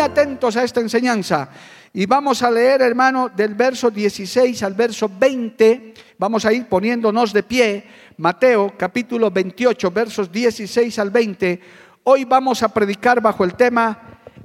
Atentos a esta enseñanza. Y vamos a leer, hermano, del verso 16 al verso 20. Vamos a ir poniéndonos de pie. Mateo capítulo 28, versos 16 al 20. Hoy vamos a predicar bajo el tema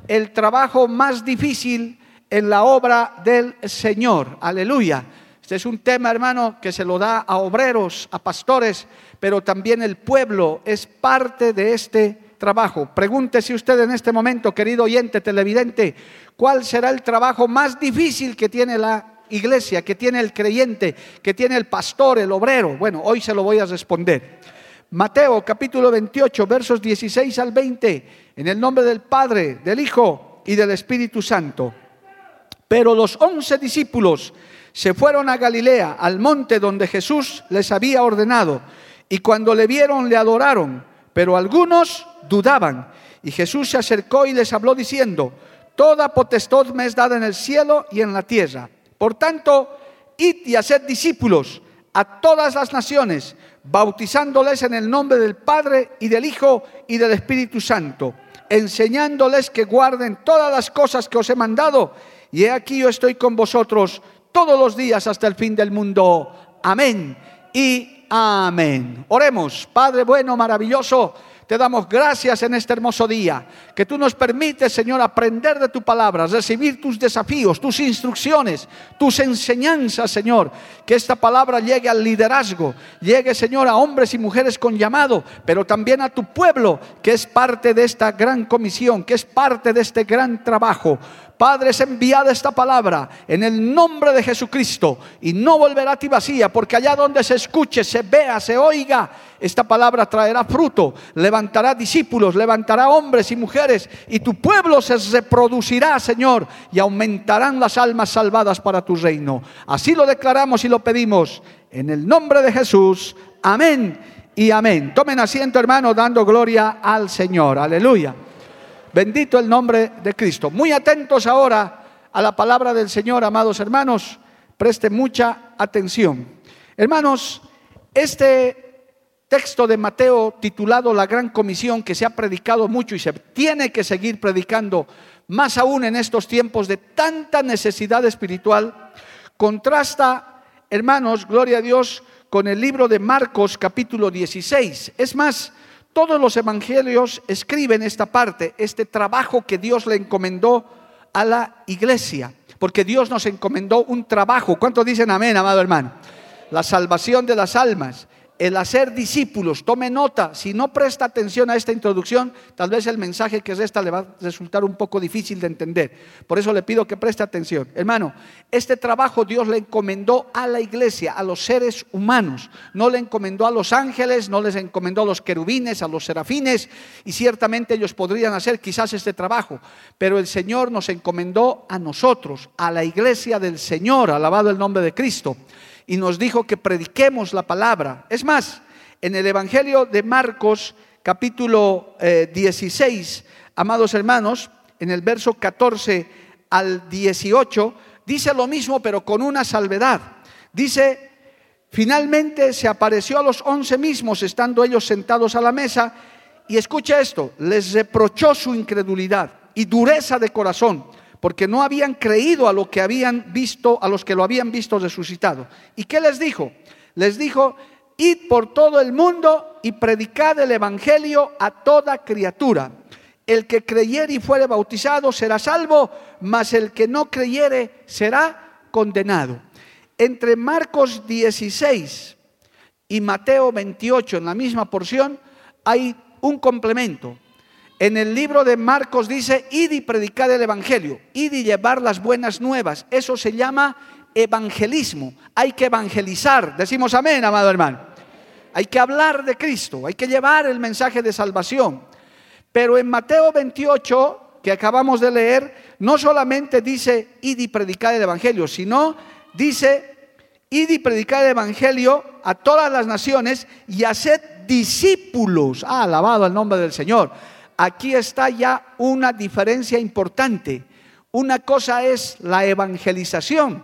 el trabajo más difícil en la obra del Señor. Aleluya. Este es un tema, hermano, que se lo da a obreros, a pastores, pero también el pueblo es parte de este trabajo. Pregúntese usted en este momento, querido oyente televidente, ¿cuál será el trabajo más difícil que tiene la iglesia, que tiene el creyente, que tiene el pastor, el obrero? Bueno, hoy se lo voy a responder. Mateo capítulo 28, versos 16 al 20, en el nombre del Padre, del Hijo y del Espíritu Santo. Pero los once discípulos se fueron a Galilea, al monte donde Jesús les había ordenado, y cuando le vieron le adoraron, pero algunos dudaban. Y Jesús se acercó y les habló diciendo, Toda potestad me es dada en el cielo y en la tierra. Por tanto, id y haced discípulos a todas las naciones, bautizándoles en el nombre del Padre y del Hijo y del Espíritu Santo, enseñándoles que guarden todas las cosas que os he mandado. Y he aquí yo estoy con vosotros todos los días hasta el fin del mundo. Amén y amén. Oremos, Padre bueno, maravilloso. Te damos gracias en este hermoso día, que tú nos permites, Señor, aprender de tu palabra, recibir tus desafíos, tus instrucciones, tus enseñanzas, Señor. Que esta palabra llegue al liderazgo, llegue, Señor, a hombres y mujeres con llamado, pero también a tu pueblo, que es parte de esta gran comisión, que es parte de este gran trabajo. Padre, es enviada esta palabra en el nombre de Jesucristo y no volverá a ti vacía, porque allá donde se escuche, se vea, se oiga, esta palabra traerá fruto, levantará discípulos, levantará hombres y mujeres, y tu pueblo se reproducirá, Señor, y aumentarán las almas salvadas para tu reino. Así lo declaramos y lo pedimos en el nombre de Jesús. Amén y amén. Tomen asiento, hermano, dando gloria al Señor. Aleluya. Bendito el nombre de Cristo. Muy atentos ahora a la palabra del Señor, amados hermanos. Presten mucha atención. Hermanos, este texto de Mateo titulado La Gran Comisión, que se ha predicado mucho y se tiene que seguir predicando, más aún en estos tiempos de tanta necesidad espiritual, contrasta, hermanos, gloria a Dios, con el libro de Marcos capítulo 16. Es más, todos los evangelios escriben esta parte, este trabajo que Dios le encomendó a la iglesia, porque Dios nos encomendó un trabajo. ¿Cuántos dicen amén, amado hermano? La salvación de las almas el hacer discípulos, tome nota, si no presta atención a esta introducción, tal vez el mensaje que resta le va a resultar un poco difícil de entender. Por eso le pido que preste atención. Hermano, este trabajo Dios le encomendó a la iglesia, a los seres humanos. No le encomendó a los ángeles, no les encomendó a los querubines, a los serafines, y ciertamente ellos podrían hacer quizás este trabajo. Pero el Señor nos encomendó a nosotros, a la iglesia del Señor, alabado el nombre de Cristo y nos dijo que prediquemos la palabra. Es más, en el Evangelio de Marcos capítulo 16, eh, amados hermanos, en el verso 14 al 18, dice lo mismo pero con una salvedad. Dice, finalmente se apareció a los once mismos estando ellos sentados a la mesa y escucha esto, les reprochó su incredulidad y dureza de corazón porque no habían creído a lo que habían visto, a los que lo habían visto resucitado. ¿Y qué les dijo? Les dijo, id por todo el mundo y predicad el Evangelio a toda criatura. El que creyere y fuere bautizado será salvo, mas el que no creyere será condenado. Entre Marcos 16 y Mateo 28, en la misma porción, hay un complemento. En el libro de Marcos dice, id y predicar el Evangelio, id y llevar las buenas nuevas. Eso se llama evangelismo. Hay que evangelizar. Decimos amén, amado hermano. Hay que hablar de Cristo, hay que llevar el mensaje de salvación. Pero en Mateo 28, que acabamos de leer, no solamente dice id y predicar el evangelio, sino dice id y predicar el evangelio a todas las naciones y haced discípulos. Ah, alabado el nombre del Señor. Aquí está ya una diferencia importante. Una cosa es la evangelización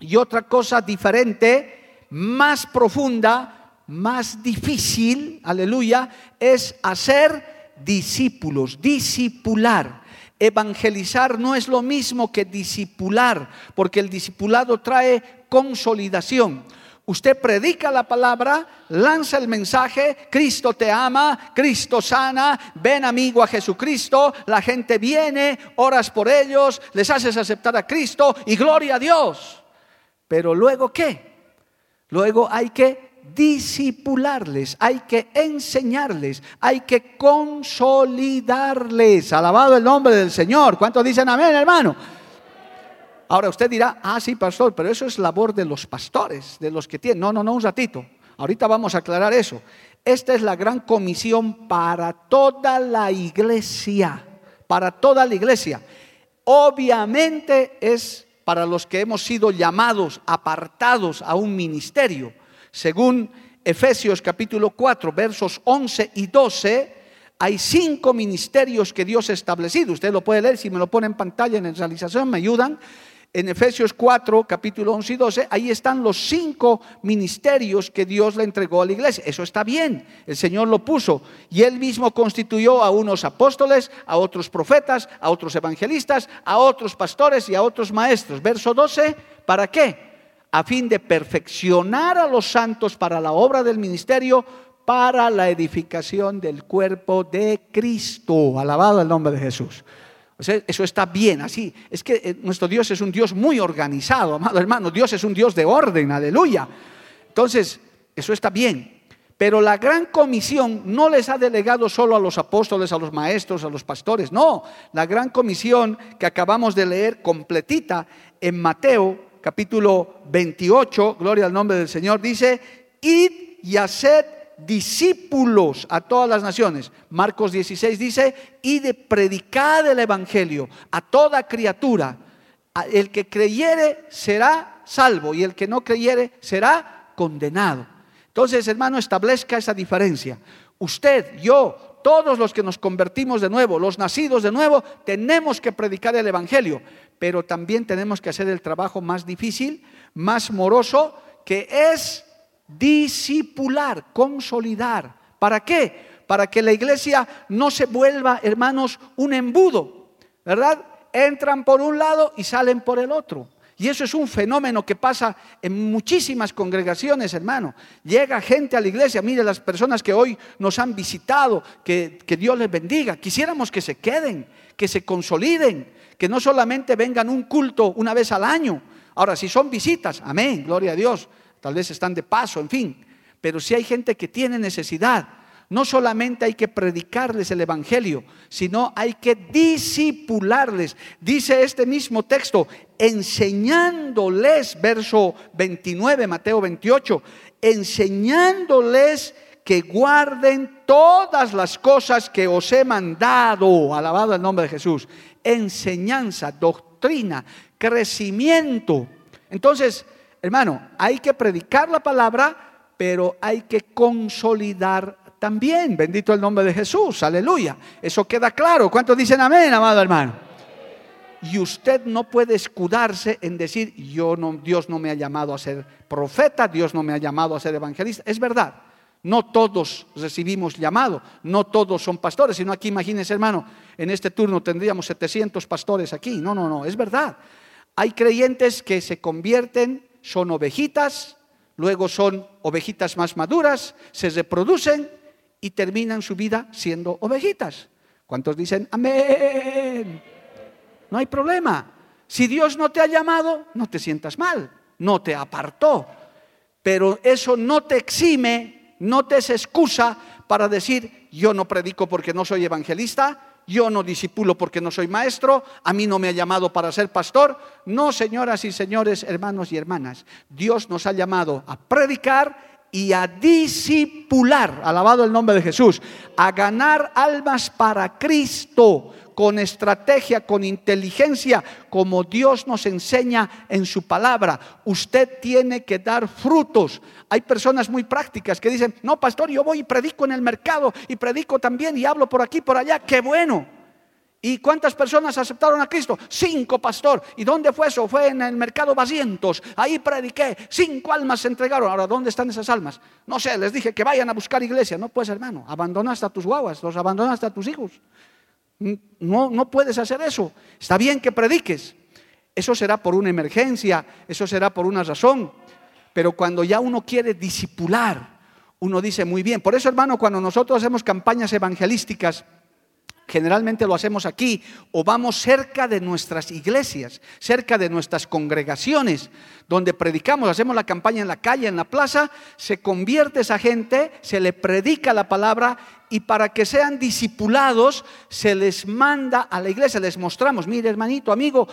y otra cosa diferente, más profunda, más difícil, aleluya, es hacer discípulos, discipular. Evangelizar no es lo mismo que discipular, porque el discipulado trae consolidación. Usted predica la palabra, lanza el mensaje, Cristo te ama, Cristo sana, ven amigo a Jesucristo, la gente viene, oras por ellos, les haces aceptar a Cristo y gloria a Dios. Pero luego qué? Luego hay que disipularles, hay que enseñarles, hay que consolidarles. Alabado el nombre del Señor. ¿Cuántos dicen amén, hermano? Ahora usted dirá, ah, sí, pastor, pero eso es labor de los pastores, de los que tienen. No, no, no, un ratito. Ahorita vamos a aclarar eso. Esta es la gran comisión para toda la iglesia, para toda la iglesia. Obviamente es para los que hemos sido llamados, apartados a un ministerio. Según Efesios capítulo 4, versos 11 y 12, hay cinco ministerios que Dios ha establecido. Usted lo puede leer, si me lo pone en pantalla en realización, me ayudan en Efesios 4, capítulo 11 y 12, ahí están los cinco ministerios que Dios le entregó a la iglesia. Eso está bien, el Señor lo puso. Y él mismo constituyó a unos apóstoles, a otros profetas, a otros evangelistas, a otros pastores y a otros maestros. Verso 12, ¿para qué? A fin de perfeccionar a los santos para la obra del ministerio, para la edificación del cuerpo de Cristo. Alabado el nombre de Jesús eso está bien, así. Es que eh, nuestro Dios es un Dios muy organizado, amado hermano. Dios es un Dios de orden, aleluya. Entonces, eso está bien. Pero la gran comisión no les ha delegado solo a los apóstoles, a los maestros, a los pastores. No, la gran comisión que acabamos de leer completita en Mateo capítulo 28, gloria al nombre del Señor, dice, id y haced discípulos a todas las naciones. Marcos 16 dice, y de predicar el Evangelio a toda criatura. El que creyere será salvo y el que no creyere será condenado. Entonces, hermano, establezca esa diferencia. Usted, yo, todos los que nos convertimos de nuevo, los nacidos de nuevo, tenemos que predicar el Evangelio, pero también tenemos que hacer el trabajo más difícil, más moroso, que es Discipular, consolidar. ¿Para qué? Para que la iglesia no se vuelva, hermanos, un embudo, ¿verdad? Entran por un lado y salen por el otro. Y eso es un fenómeno que pasa en muchísimas congregaciones, hermano. Llega gente a la iglesia, mire las personas que hoy nos han visitado, que, que, Dios les bendiga. Quisiéramos que se queden, que se consoliden, que no solamente vengan un culto una vez al año. Ahora, si son visitas, amén, gloria a Dios tal vez están de paso, en fin. Pero si hay gente que tiene necesidad, no solamente hay que predicarles el Evangelio, sino hay que disipularles. Dice este mismo texto, enseñándoles, verso 29, Mateo 28, enseñándoles que guarden todas las cosas que os he mandado, alabado el nombre de Jesús, enseñanza, doctrina, crecimiento. Entonces, hermano, hay que predicar la palabra, pero hay que consolidar también. Bendito el nombre de Jesús, aleluya. Eso queda claro. ¿Cuántos dicen amén, amado hermano? Y usted no puede escudarse en decir, yo no, Dios no me ha llamado a ser profeta, Dios no me ha llamado a ser evangelista. Es verdad, no todos recibimos llamado, no todos son pastores, sino aquí imagínense hermano, en este turno tendríamos 700 pastores aquí. No, no, no, es verdad. Hay creyentes que se convierten son ovejitas, luego son ovejitas más maduras, se reproducen y terminan su vida siendo ovejitas. ¿Cuántos dicen amén? No hay problema. Si Dios no te ha llamado, no te sientas mal, no te apartó. Pero eso no te exime, no te es excusa para decir, yo no predico porque no soy evangelista, yo no disipulo porque no soy maestro, a mí no me ha llamado para ser pastor. No, señoras y señores, hermanos y hermanas, Dios nos ha llamado a predicar y a disipular, alabado el nombre de Jesús, a ganar almas para Cristo con estrategia, con inteligencia, como Dios nos enseña en su palabra. Usted tiene que dar frutos. Hay personas muy prácticas que dicen, no, pastor, yo voy y predico en el mercado y predico también y hablo por aquí, por allá. Qué bueno. ¿Y cuántas personas aceptaron a Cristo? Cinco, pastor. ¿Y dónde fue eso? Fue en el mercado Basientos. Ahí prediqué. Cinco almas se entregaron. Ahora, ¿dónde están esas almas? No sé, les dije que vayan a buscar iglesia. No puedes, hermano. Abandonaste a tus guaguas, los abandonaste a tus hijos. No, no puedes hacer eso. Está bien que prediques. Eso será por una emergencia, eso será por una razón. Pero cuando ya uno quiere disipular, uno dice muy bien. Por eso, hermano, cuando nosotros hacemos campañas evangelísticas, generalmente lo hacemos aquí o vamos cerca de nuestras iglesias, cerca de nuestras congregaciones, donde predicamos, hacemos la campaña en la calle, en la plaza, se convierte esa gente, se le predica la palabra y para que sean discipulados se les manda a la iglesia, les mostramos, mire hermanito, amigo,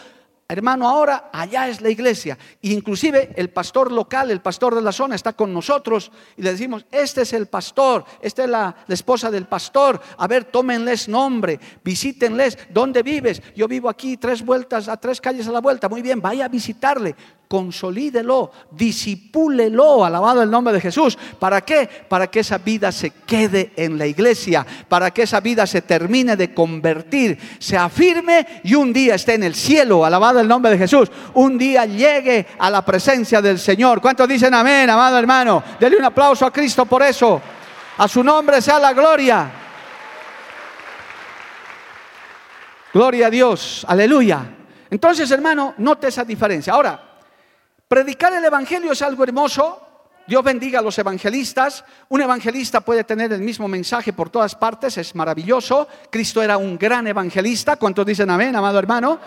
hermano, ahora allá es la iglesia. inclusive el pastor local, el pastor de la zona está con nosotros y le decimos, este es el pastor, esta es la, la, esposa del pastor, a ver, tómenles nombre, visítenles, ¿dónde vives? Yo vivo aquí tres vueltas, a tres calles a la vuelta, muy bien, vaya a visitarle, consolídelo, disipúlelo, alabado el nombre de Jesús. ¿Para qué? Para que esa vida se quede en la iglesia, para que esa vida se termine de convertir, se afirme y un día esté en el cielo, alabado el nombre de Jesús. Un día llegue a la presencia del Señor. ¿Cuántos dicen amén, amado hermano? Dele un aplauso a Cristo por eso. A su nombre sea la gloria. Gloria a Dios, aleluya. Entonces, hermano, note esa diferencia. Ahora, Predicar el Evangelio es algo hermoso. Dios bendiga a los evangelistas. Un evangelista puede tener el mismo mensaje por todas partes, es maravilloso. Cristo era un gran evangelista. ¿Cuántos dicen amén, amado hermano?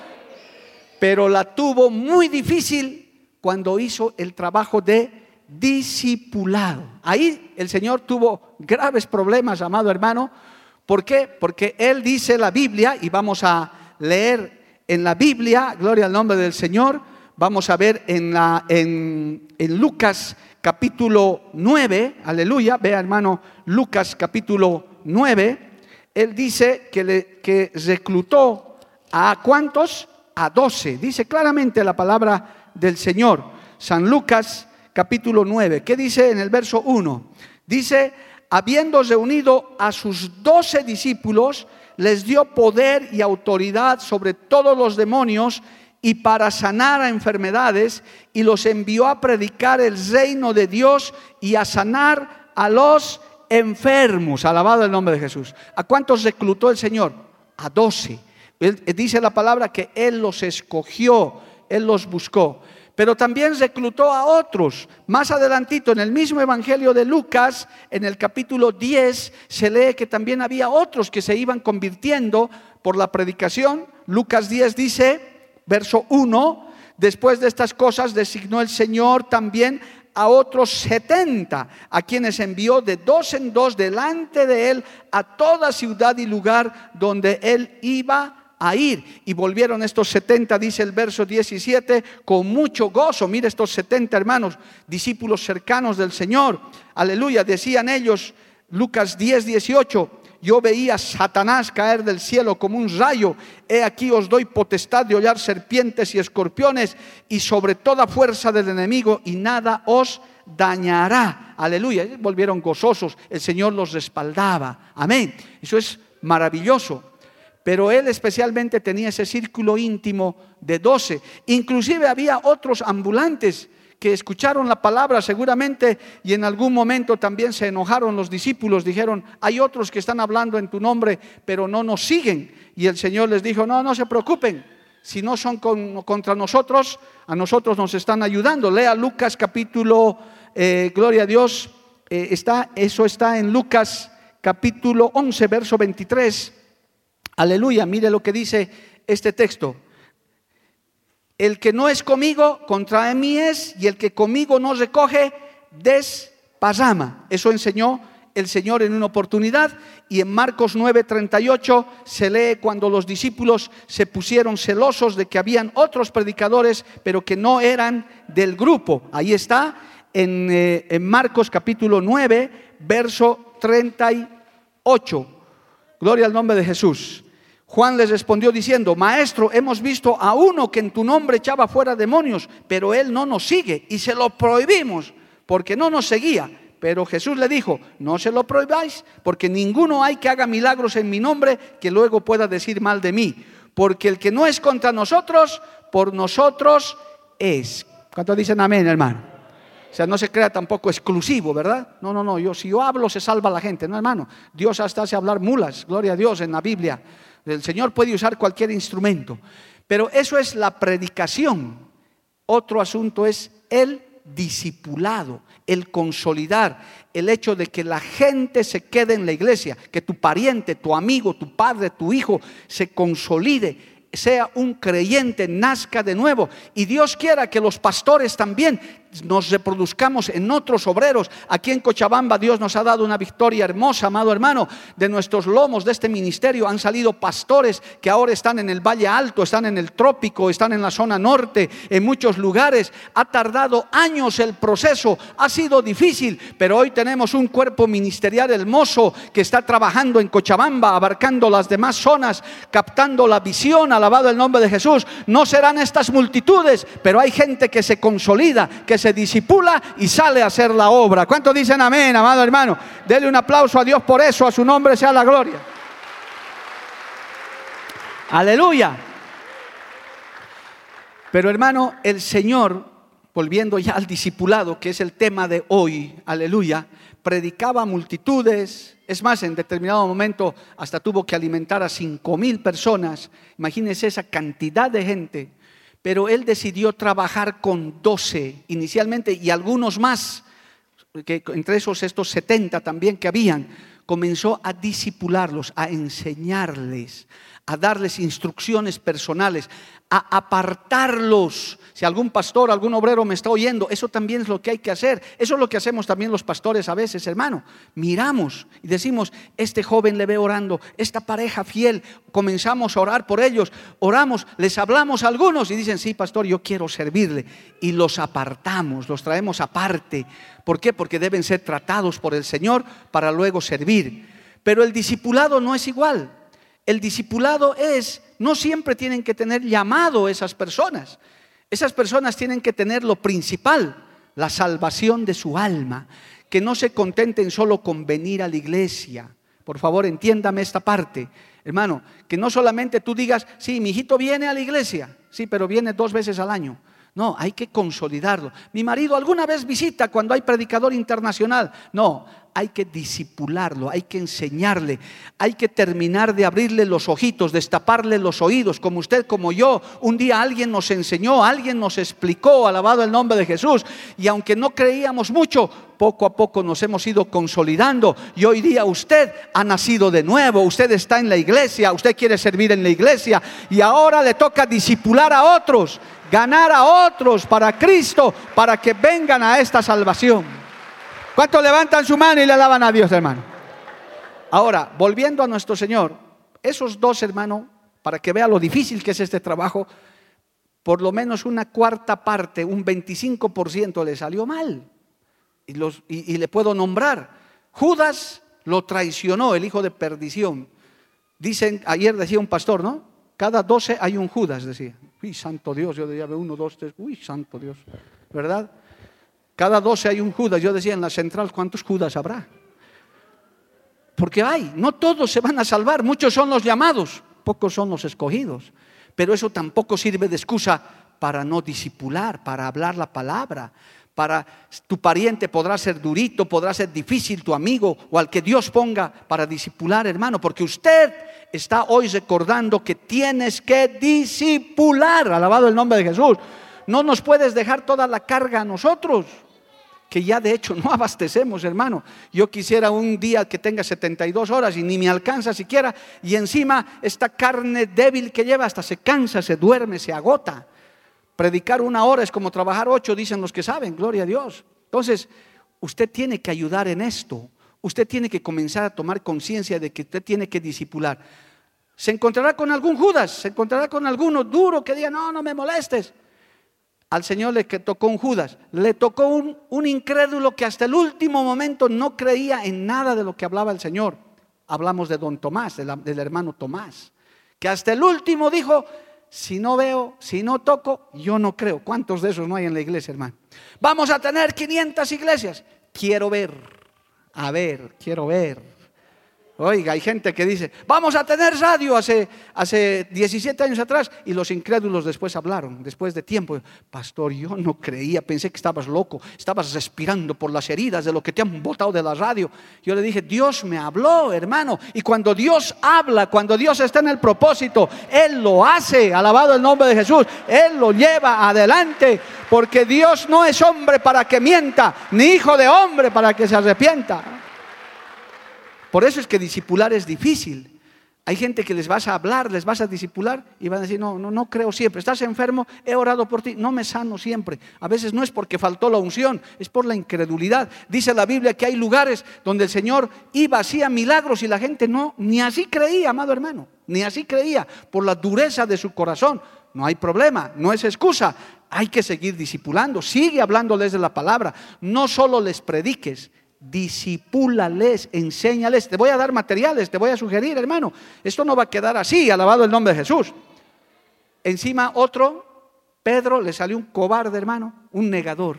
Pero la tuvo muy difícil cuando hizo el trabajo de discipulado. Ahí el Señor tuvo graves problemas, amado hermano. ¿Por qué? Porque Él dice la Biblia, y vamos a leer en la Biblia, gloria al nombre del Señor, vamos a ver en, la, en, Lucas capítulo 9, aleluya, vea hermano, Lucas capítulo 9, él dice que, que reclutó a cuántos? A doce. Dice claramente la palabra del Señor. San Lucas capítulo 9. ¿Qué dice en el verso 1? Dice, habiendo reunido a sus doce discípulos, les dio poder y autoridad sobre todos los demonios y para sanar a enfermedades y los envió a predicar el reino de Dios y a sanar a los enfermos. Alabado el nombre de Jesús. ¿A cuántos reclutó el Señor? A doce. dice la palabra que Él los escogió, Él los buscó. Pero también reclutó a otros. Más adelantito, en el mismo Evangelio de Lucas, en el capítulo 10, se lee que también había otros que se iban convirtiendo por la predicación. Lucas 10 dice, Verso 1, después de estas cosas designó el Señor también a otros 70, a quienes envió de dos en dos delante de él a toda ciudad y lugar donde él iba a ir. Y volvieron estos 70, dice el verso 17, con mucho gozo. Mire estos 70 hermanos, discípulos cercanos del Señor. Aleluya, decían ellos, Lucas 10, 18 yo veía a Satanás caer del cielo como un rayo. He aquí os doy potestad de hollar serpientes y escorpiones y sobre toda fuerza del enemigo y nada os dañará. Aleluya. Volvieron gozosos. El Señor los respaldaba. Amén. Eso es maravilloso. Pero él especialmente tenía ese círculo íntimo de doce. Inclusive había otros ambulantes que escucharon la palabra seguramente y en algún momento también se enojaron los discípulos, dijeron, hay otros que están hablando en tu nombre, pero no nos siguen. Y el Señor les dijo, no, no se preocupen, si no son contra nosotros, a nosotros nos están ayudando. Lea Lucas capítulo, eh, gloria a Dios, eh, está, eso está en Lucas capítulo 11, verso 23. Aleluya, mire lo que dice este texto el que no es conmigo, contra mí es, y el que conmigo no recoge, desparrama. Eso enseñó el Señor en una oportunidad y en Marcos 9:38 se lee cuando los discípulos se pusieron celosos de que habían otros predicadores, pero que no eran del grupo. Ahí está en, eh, en Marcos capítulo 9, verso 38. Gloria al nombre de Jesús. Juan les respondió diciendo, Maestro, hemos visto a uno que en tu nombre echaba fuera demonios, pero él no nos sigue y se lo prohibimos porque no nos seguía. Pero Jesús le dijo, no se lo prohibáis, porque ninguno hay que haga milagros en mi nombre que luego pueda decir mal de mí. Porque el que no es contra nosotros, por nosotros es. ¿Cuántos dicen amén, hermano? O sea, no se crea tampoco exclusivo, ¿verdad? No, no, no. Yo, si yo hablo, se salva la gente, no, hermano. Dios hasta hace hablar mulas, gloria a Dios en la Biblia. El Señor puede usar cualquier instrumento. Pero eso es la predicación. Otro asunto es el discipulado, el consolidar, el hecho de que la gente se quede en la iglesia, que tu pariente, tu amigo, tu padre, tu hijo se consolide sea un creyente, nazca de nuevo. Y Dios quiera que los pastores también nos reproduzcamos en otros obreros. Aquí en Cochabamba Dios nos ha dado una victoria hermosa, amado hermano. De nuestros lomos de este ministerio han salido pastores que ahora están en el Valle Alto, están en el Trópico, están en la zona norte, en muchos lugares. Ha tardado años el proceso, ha sido difícil, pero hoy tenemos un cuerpo ministerial hermoso que está trabajando en Cochabamba, abarcando las demás zonas, captando la visión, alabado el nombre de Jesús. No serán estas multitudes, pero hay gente que se consolida, que se disipula y sale a hacer la obra. ¿Cuántos dicen amén, amado hermano? Dele un aplauso a Dios por eso, a su nombre sea la gloria. Aleluya. Pero hermano, el Señor, volviendo ya al discipulado, que es el tema de hoy, aleluya, predicaba multitudes. Es más, en determinado momento hasta tuvo que alimentar a cinco mil personas. Imagínense esa cantidad de gente pero él decidió trabajar con 12 inicialmente y algunos más, que entre esos estos 70 también que habían, comenzó a disipularlos, a enseñarles, a darles instrucciones personales, a apartarlos. Si algún pastor, algún obrero me está oyendo, eso también es lo que hay que hacer. Eso es lo que hacemos también los pastores a veces, hermano. Miramos y decimos, este joven le ve orando, esta pareja fiel, comenzamos a orar por ellos, oramos, les hablamos a algunos y dicen, sí, pastor, yo quiero servirle. Y los apartamos, los traemos aparte. ¿Por qué? Porque deben ser tratados por el Señor para luego servir. Pero el discipulado no es igual. El discipulado es, no siempre tienen que tener llamado esas personas. Esas personas tienen que tener lo principal, la salvación de su alma. Que no se contenten solo con venir a la iglesia. Por favor, entiéndame esta parte. Hermano, que no solamente tú digas, sí, mi hijito viene a la iglesia, sí, pero viene dos veces al año. No, hay que consolidarlo. Mi marido alguna vez visita cuando hay predicador internacional. No, hay que disipularlo, hay que enseñarle, hay que terminar de abrirle los ojitos, destaparle los oídos, como usted, como yo. Un día alguien nos enseñó, alguien nos explicó, alabado el nombre de Jesús, y aunque no creíamos mucho, poco a poco nos hemos ido consolidando y hoy día usted ha nacido de nuevo, usted está en la iglesia, usted quiere servir en la iglesia y ahora le toca disipular a otros, ganar a otros para Cristo, para que vengan a esta salvación. ¿Cuántos levantan su mano y le alaban a Dios, hermano? Ahora, volviendo a nuestro Señor, esos dos, hermanos, para que vea lo difícil que es este trabajo, por lo menos una cuarta parte, un 25% le salió mal. Y, le puedo nombrar. Judas lo traicionó, el hijo de perdición. Dicen, ayer decía un pastor, ¿no? Cada doce hay un Judas, decía. Uy, santo Dios, yo decía, uno, dos, tres, uy, santo Dios, ¿verdad? Cada 12 hay un Judas. Yo decía en la central, ¿cuántos Judas habrá? Porque hay, no todos se van a salvar, muchos son los llamados, pocos son los escogidos. Pero eso tampoco sirve de excusa para no disipular, para hablar la palabra. Para tu pariente podrá ser durito, podrá ser difícil tu amigo o al que Dios ponga para disipular, hermano, porque usted está hoy recordando que tienes que disipular, alabado el nombre de Jesús. No nos puedes dejar toda la carga a nosotros que ya de hecho no abastecemos, hermano. Yo quisiera un día que tenga 72 horas y ni me alcanza siquiera, y encima esta carne débil que lleva hasta se cansa, se duerme, se agota. Predicar una hora es como trabajar ocho, dicen los que saben, gloria a Dios. Entonces, usted tiene que ayudar en esto. Usted tiene que comenzar a tomar conciencia de que usted tiene que disipular. Se encontrará con algún Judas, se encontrará con alguno duro que diga, no, no me molestes. Al Señor le tocó un Judas, le tocó un, un incrédulo que hasta el último momento no creía en nada de lo que hablaba el Señor. Hablamos de don Tomás, del hermano Tomás, que hasta el último dijo, si no veo, si no toco, yo no creo. ¿Cuántos de esos no hay en la iglesia, hermano? Vamos a tener 500 iglesias. Quiero ver, a ver, quiero ver. Oiga, hay gente que dice, vamos a tener radio hace, hace 17 años atrás y los incrédulos después hablaron, después de tiempo. Pastor, yo no creía, pensé que estabas loco, estabas respirando por las heridas de lo que te han botado de la radio. Yo le dije, Dios me habló, hermano. Y cuando Dios habla, cuando Dios está en el propósito, Él lo hace, alabado el nombre de Jesús, Él lo lleva adelante, porque Dios no es hombre para que mienta, ni hijo de hombre para que se arrepienta. Por eso es que disipular es difícil. Hay gente que les vas a hablar, les vas a disipular y van a decir, no, no, no creo siempre. Estás enfermo, he orado por ti, no me sano siempre. A veces no es porque faltó la unción, es por la incredulidad. Dice la Biblia que hay lugares donde el Señor iba, hacía milagros y la gente no, ni así creía, amado hermano, ni así creía, por la dureza de su corazón. No hay problema, no es excusa. Hay que seguir disipulando, sigue hablándoles de la palabra. No solo les prediques, disipúlales, enséñales. Te voy a dar materiales, te voy a sugerir, hermano. Esto no va a quedar así, alabado el nombre de Jesús. Encima otro, Pedro le salió un cobarde, hermano, un negador.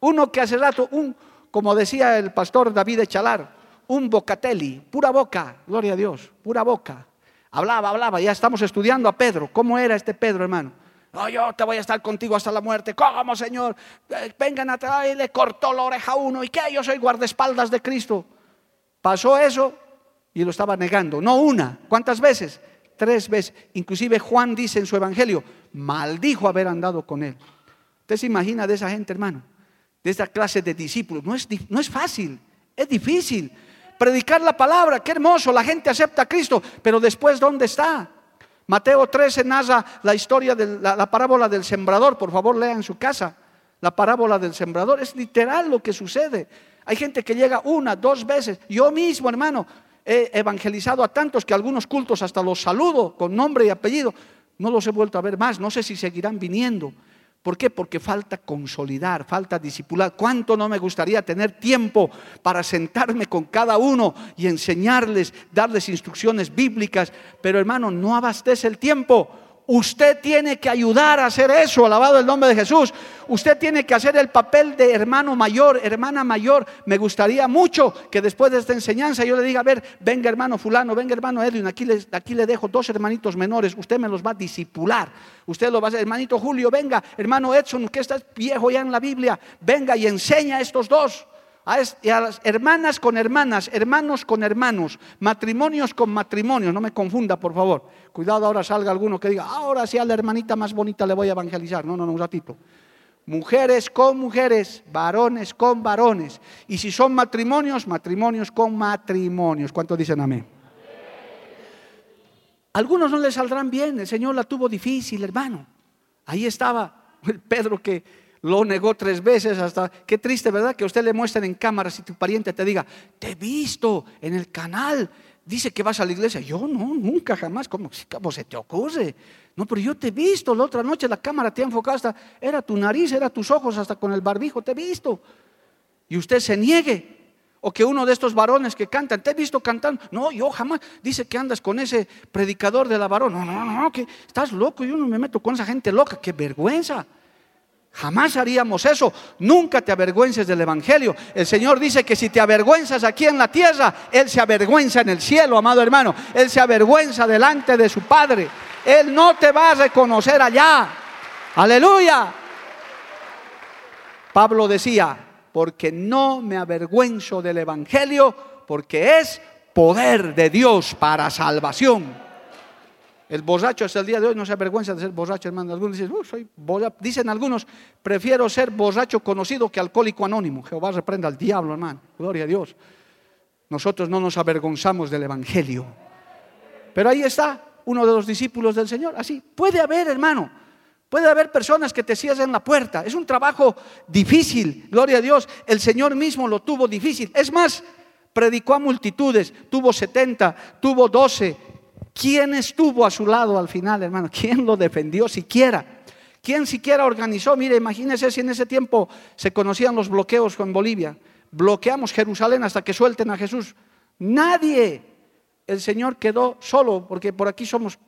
Uno que hace rato, un, como decía el pastor David Echalar, un bocatelli, pura boca, gloria a Dios, pura boca. Hablaba, hablaba, ya estamos estudiando a Pedro. ¿Cómo era este Pedro, hermano? Yo te voy a estar contigo hasta la muerte. ¿Cómo, Señor? Eh, vengan atrás y le cortó la oreja a uno. ¿Y qué? Yo soy guardaespaldas de Cristo. Pasó eso y lo estaba negando. No una. ¿Cuántas veces? Tres veces. Inclusive Juan dice en su evangelio, maldijo haber andado con él. ¿Usted se imagina de esa gente, hermano? De esta clase de discípulos. No es, no es fácil, es difícil. Predicar la palabra, qué hermoso, la gente acepta a Cristo, pero después, ¿dónde está? Mateo 13 narra la historia de la, parábola del sembrador. Por favor, lea en su casa la parábola del sembrador. Es literal lo que sucede. Hay gente que llega una, dos veces. Yo mismo, hermano, he evangelizado a tantos que algunos cultos hasta los saludo con nombre y apellido. No los he vuelto a ver más. No sé si seguirán viniendo. ¿Por qué? Porque falta consolidar, falta disipular. ¿Cuánto no me gustaría tener tiempo para sentarme con cada uno y enseñarles, darles instrucciones bíblicas? Pero hermano, no abastece el tiempo. Usted tiene que ayudar a hacer eso, alabado el nombre de Jesús. Usted tiene que hacer el papel de hermano mayor, hermana mayor. Me gustaría mucho que después de esta enseñanza yo le diga, a ver, venga hermano fulano, venga hermano Edwin, aquí, aquí le dejo dos hermanitos menores, usted me los va a disipular. Usted lo va a hacer, hermanito Julio, venga, hermano Edson, que está viejo ya en la Biblia, venga y enseña a estos dos a, las hermanas con hermanas, hermanos con hermanos, matrimonios con matrimonios, no me confunda por favor. Cuidado ahora salga alguno que diga, ahora sí a la hermanita más bonita le voy a evangelizar. No, no, no, un ratito. Mujeres con mujeres, varones con varones. Y si son matrimonios, matrimonios con matrimonios. ¿Cuántos dicen amén? Algunos no les saldrán bien, el Señor la tuvo difícil, hermano. Ahí estaba el Pedro que lo negó tres veces hasta, qué triste, ¿verdad? Que usted le muestren en cámara si tu pariente te diga, te he visto en el canal, dice que vas a la iglesia. Yo no, nunca, jamás, ¿cómo, cómo se te ocurre? No, pero yo te he visto la otra noche, la cámara te ha enfocado hasta, era tu nariz, era tus ojos, hasta con el barbijo, te he visto. Y usted se niegue. O que uno de estos varones que cantan, te he visto cantando. No, yo jamás. Dice que andas con ese predicador de la varón. No, no, no, que estás loco. Yo no me meto con esa gente loca. Qué vergüenza. Jamás haríamos eso. Nunca te avergüences del Evangelio. El Señor dice que si te avergüenzas aquí en la tierra, Él se avergüenza en el cielo, amado hermano. Él se avergüenza delante de su Padre. Él no te va a reconocer allá. Aleluya. Pablo decía, porque no me avergüenzo del Evangelio, porque es poder de Dios para salvación el borracho hasta el día de hoy no se avergüenza de ser borracho, hermano. Algunos dicen, soy Dicen algunos, prefiero ser borracho conocido que alcohólico anónimo. Jehová reprenda al diablo, hermano. Gloria a Dios. Nosotros no nos avergonzamos del Evangelio. Pero ahí está uno de los discípulos del Señor. Así, puede haber, hermano. Puede haber personas que te cierren la puerta. Es un trabajo difícil, gloria a Dios. El Señor mismo lo tuvo difícil. Es más, predicó a multitudes, tuvo 70, tuvo 12. ¿Quién estuvo a su lado al final, hermano? ¿Quién lo defendió siquiera? ¿Quién siquiera organizó? Mire, imagínese si en ese tiempo se conocían los bloqueos con Bolivia. Bloqueamos Jerusalén hasta que suelten a Jesús. Nadie. El Señor quedó solo porque por aquí somos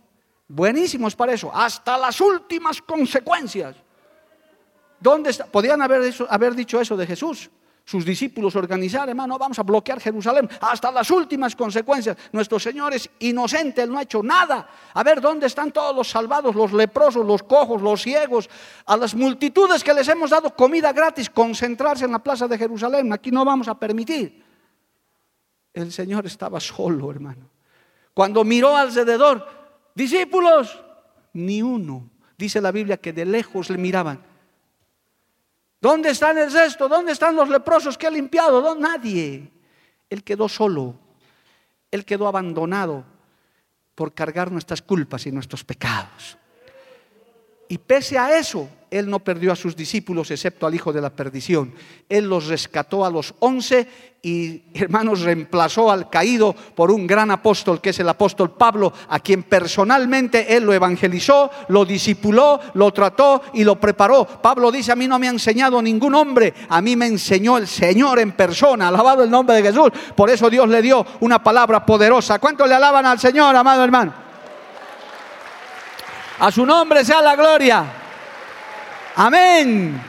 buenísimos para eso, hasta las últimas consecuencias. ¿Dónde está? Podían haber, haber dicho eso de Jesús. Sus discípulos organizaron, hermano, vamos a bloquear Jerusalén hasta las últimas consecuencias. Nuestro Señor es inocente, Él no ha hecho nada. A ver, ¿dónde están todos los salvados, los leprosos, los cojos, los ciegos? A las multitudes que les hemos dado comida gratis, concentrarse en la plaza de Jerusalén. Aquí no vamos a permitir. El Señor estaba solo, hermano. Cuando miró alrededor, discípulos, ni uno. Dice la Biblia que de lejos le miraban. ¿Dónde están el resto? ¿Dónde están los leprosos que ha limpiado? ¿Dónde? Nadie. Él quedó solo. Él quedó abandonado por cargar nuestras culpas y nuestros pecados. Y pese a eso, él no perdió a sus discípulos excepto al hijo de la perdición. Él los rescató a los once y, hermanos, reemplazó al caído por un gran apóstol que es el apóstol Pablo, a quien personalmente él lo evangelizó, lo discipuló, lo trató y lo preparó. Pablo dice, a mí no me ha enseñado ningún hombre, a mí me enseñó el Señor en persona, alabado el nombre de Jesús. Por eso Dios le dio una palabra poderosa. ¿Cuánto le alaban al Señor, amado hermano? A su nombre sea la gloria. Amén.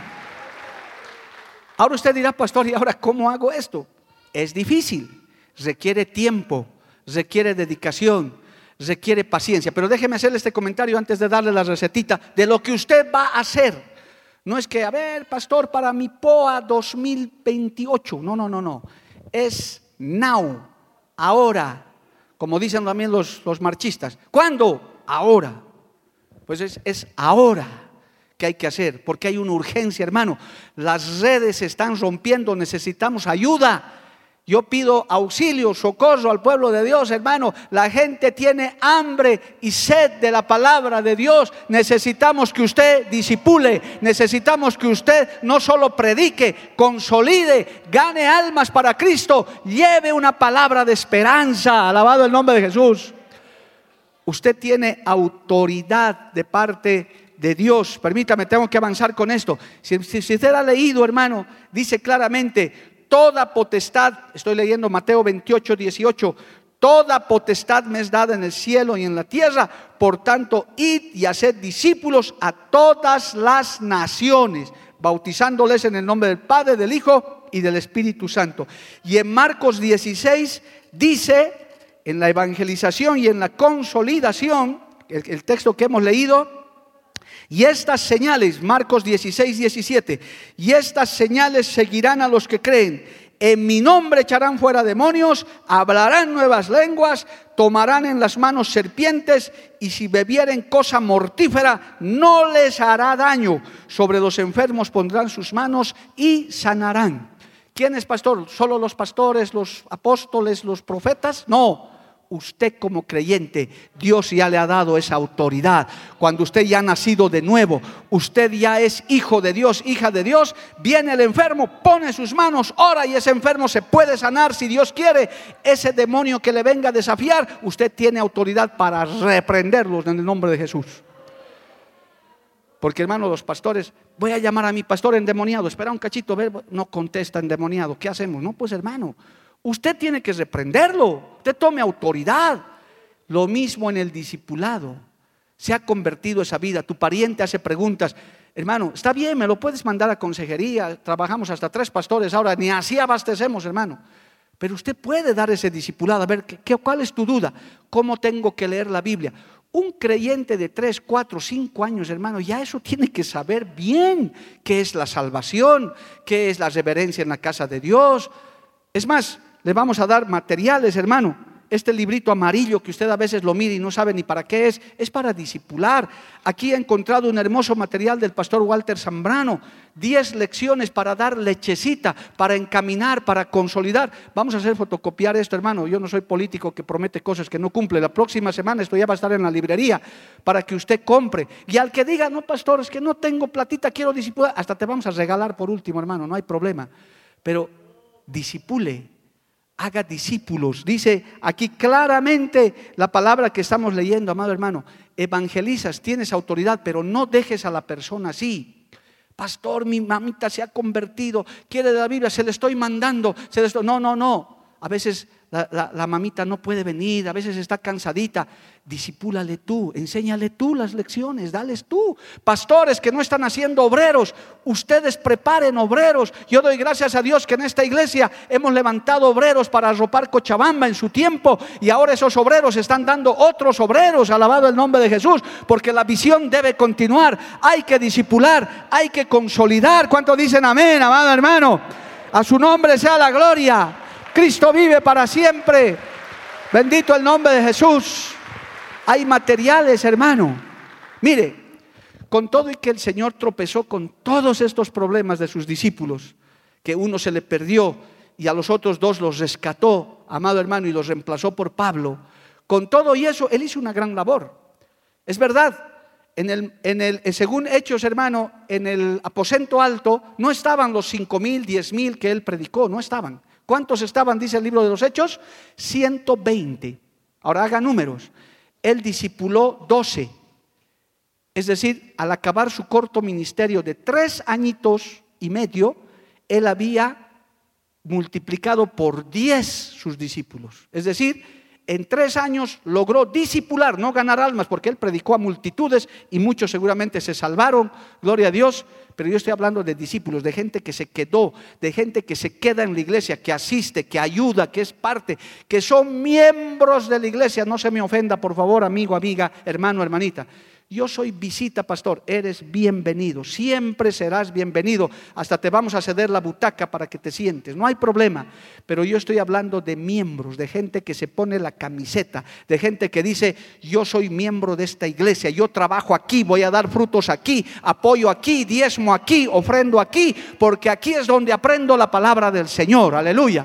Ahora usted dirá, pastor, ¿y ahora cómo hago esto? Es difícil, requiere tiempo, requiere dedicación, requiere paciencia. Pero déjeme hacerle este comentario antes de darle la recetita de lo que usted va a hacer. No es que, a ver, pastor, para mi POA 2028. No, no, no, no. Es now, ahora, como dicen también los, los marchistas. ¿Cuándo? Ahora. Pues es, es ahora que hay que hacer, porque hay una urgencia, hermano. Las redes se están rompiendo, necesitamos ayuda. Yo pido auxilio, socorro al pueblo de Dios, hermano. La gente tiene hambre y sed de la palabra de Dios. Necesitamos que usted disipule, necesitamos que usted no solo predique, consolide, gane almas para Cristo, lleve una palabra de esperanza. Alabado el nombre de Jesús. Usted tiene autoridad de parte de Dios. Permítame, tengo que avanzar con esto. Si, usted ha leído, hermano, dice claramente, toda potestad, estoy leyendo Mateo 28, 18, toda potestad me es dada en el cielo y en la tierra, por tanto, id y haced discípulos a todas las naciones, bautizándoles en el nombre del Padre, del Hijo y del Espíritu Santo. Y en Marcos 16 dice, en la evangelización y en la consolidación, el texto que hemos leído, y estas señales, Marcos 16, 17, y estas señales seguirán a los que creen. En mi nombre echarán fuera demonios, hablarán nuevas lenguas, tomarán en las manos serpientes y si bebieren cosa mortífera no les hará daño. Sobre los enfermos pondrán sus manos y sanarán. ¿Quién es pastor? ¿Solo los pastores, los apóstoles, los profetas? No usted como creyente, Dios ya le ha dado esa autoridad. Cuando usted ya ha nacido de nuevo, usted ya es hijo de Dios, hija de Dios, viene el enfermo, pone sus manos, ora y ese enfermo se puede sanar si Dios quiere. Ese demonio que le venga a desafiar, usted tiene autoridad para reprenderlos en el nombre de Jesús. Porque hermano, los pastores, voy a llamar a mi pastor endemoniado, espera un cachito, no contesta endemoniado, ¿qué hacemos? No, pues hermano, Usted tiene que reprenderlo, usted tome autoridad. Lo mismo en el discipulado. Se ha convertido esa vida. Tu pariente hace preguntas. Hermano, está bien, me lo puedes mandar a consejería. Trabajamos hasta tres pastores ahora, ni así abastecemos, hermano. Pero usted puede dar ese discipulado. A ver, ¿qué, ¿cuál es tu duda? ¿Cómo tengo que leer la Biblia? Un creyente de tres, cuatro, cinco años, hermano, ya eso tiene que saber bien qué es la salvación, qué es la reverencia en la casa de Dios. Es más, le vamos a dar materiales, hermano. Este librito amarillo que usted a veces lo mira y no sabe ni para qué es, es para disipular. Aquí he encontrado un hermoso material del pastor Walter Zambrano. Diez lecciones para dar lechecita, para encaminar, para consolidar. Vamos a hacer fotocopiar esto, hermano. Yo no soy político que promete cosas que no cumple. La próxima semana esto ya va a estar en la librería para que usted compre. Y al que diga, no, pastor, es que no tengo platita, quiero disipular, hasta te vamos a regalar por último, hermano, no hay problema. Pero disipule haga discípulos. Dice aquí claramente la palabra que estamos leyendo, amado hermano. Evangelizas, tienes autoridad, pero no dejes a la persona así. Pastor, mi mamita se ha convertido, quiere de la Biblia, se le estoy mandando. Se le No, no, no. A veces la, mamita no puede venir, a veces está cansadita. Disipúlale tú, enséñale tú las lecciones, dales tú. Pastores que no están haciendo obreros, ustedes preparen obreros. Yo doy gracias a Dios que en esta iglesia hemos levantado obreros para arropar Cochabamba en su tiempo y ahora esos obreros están dando otros obreros, alabado el nombre de Jesús, porque la visión debe continuar. Hay que disipular, hay que consolidar. ¿Cuánto dicen amén, amado hermano? A su nombre sea la gloria. Cristo vive para siempre. Bendito el nombre de Jesús. Hay materiales, hermano. Mire, con todo y que el Señor tropezó con todos estos problemas de sus discípulos, que uno se le perdió y a los otros dos los rescató, amado hermano, y los reemplazó por Pablo, con todo y eso, él hizo una gran labor. Es verdad, en el, en el, según Hechos, hermano, en el aposento alto no estaban los cinco mil, diez mil que él predicó, no estaban. ¿Cuántos estaban, dice el libro de los Hechos? 120. Ahora haga números. Él discipuló 12. Es decir, al acabar su corto ministerio de tres añitos y medio, él había multiplicado por diez sus discípulos. Es decir, en tres años logró disipular, no ganar almas, porque él predicó a multitudes y muchos seguramente se salvaron, gloria a Dios, pero yo estoy hablando de discípulos, de gente que se quedó, de gente que se queda en la iglesia, que asiste, que ayuda, que es parte, que son miembros de la iglesia. No se me ofenda, por favor, amigo, amiga, hermano, hermanita. Yo soy visita, pastor, eres bienvenido, siempre serás bienvenido, hasta te vamos a ceder la butaca para que te sientes, no hay problema, pero yo estoy hablando de miembros, de gente que se pone la camiseta, de gente que dice, yo soy miembro de esta iglesia, yo trabajo aquí, voy a dar frutos aquí, apoyo aquí, diezmo aquí, ofrendo aquí, porque aquí es donde aprendo la palabra del Señor, aleluya,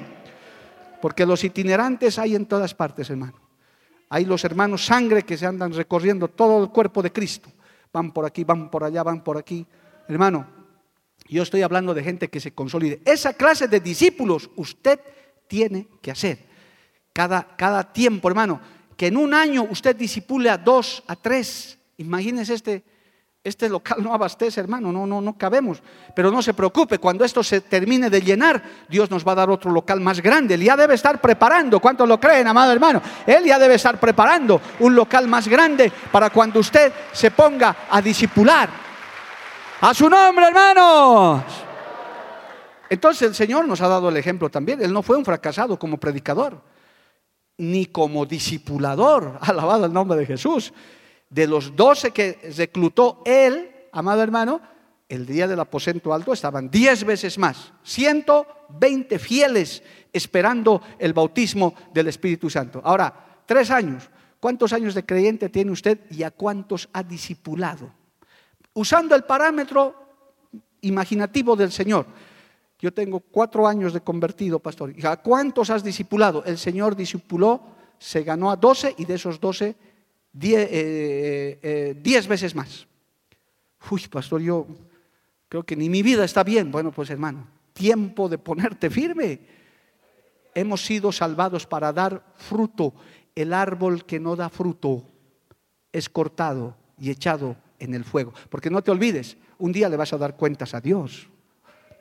porque los itinerantes hay en todas partes, hermano. Hay los hermanos sangre que se andan recorriendo todo el cuerpo de Cristo. Van por aquí, van por allá, van por aquí. Hermano, yo estoy hablando de gente que se consolide. Esa clase de discípulos usted tiene que hacer. Cada, cada tiempo, hermano, que en un año usted disipule a dos, a tres. Imagínese este, este local no abastece, hermano, no, no, no cabemos. Pero no se preocupe, cuando esto se termine de llenar, Dios nos va a dar otro local más grande. Él ya debe estar preparando, ¿cuántos lo creen, amado hermano? Él ya debe estar preparando un local más grande para cuando usted se ponga a disipular. A su nombre, hermanos. Entonces el Señor nos ha dado el ejemplo también. Él no fue un fracasado como predicador, ni como discipulador. Alabado el nombre de Jesús de los doce que reclutó él, amado hermano, el día del aposento alto estaban diez veces más, 120 fieles esperando el bautismo del Espíritu Santo. Ahora, tres años. ¿Cuántos años de creyente tiene usted y a cuántos ha discipulado? Usando el parámetro imaginativo del Señor. Yo tengo cuatro años de convertido, pastor. ¿A cuántos has discipulado? El Señor discipuló, se ganó a doce y de esos doce eh, eh, diez, veces más. Uy, pastor, yo creo que ni mi vida está bien. Bueno, pues hermano, tiempo de ponerte firme. Hemos sido salvados para dar fruto. El árbol que no da fruto es cortado y echado en el fuego. Porque no te olvides, un día le vas a dar cuentas a Dios.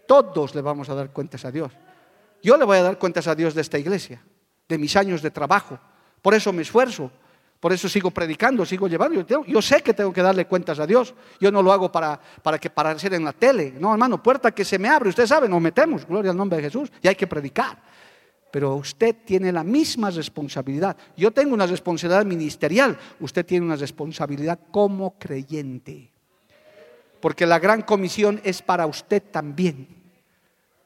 Todos le vamos a dar cuentas a Dios. Yo le voy a dar cuentas a Dios de esta iglesia, de mis años de trabajo. Por eso me esfuerzo, por eso sigo predicando, sigo llevando. Yo, sé que tengo que darle cuentas a Dios. Yo no lo hago para, para, que, para en la tele. No, hermano, puerta que se me abre. Usted sabe, nos metemos. Gloria al nombre de Jesús. Y hay que predicar. Pero usted tiene la misma responsabilidad. Yo tengo una responsabilidad ministerial. Usted tiene una responsabilidad como creyente. Porque la gran comisión es para usted también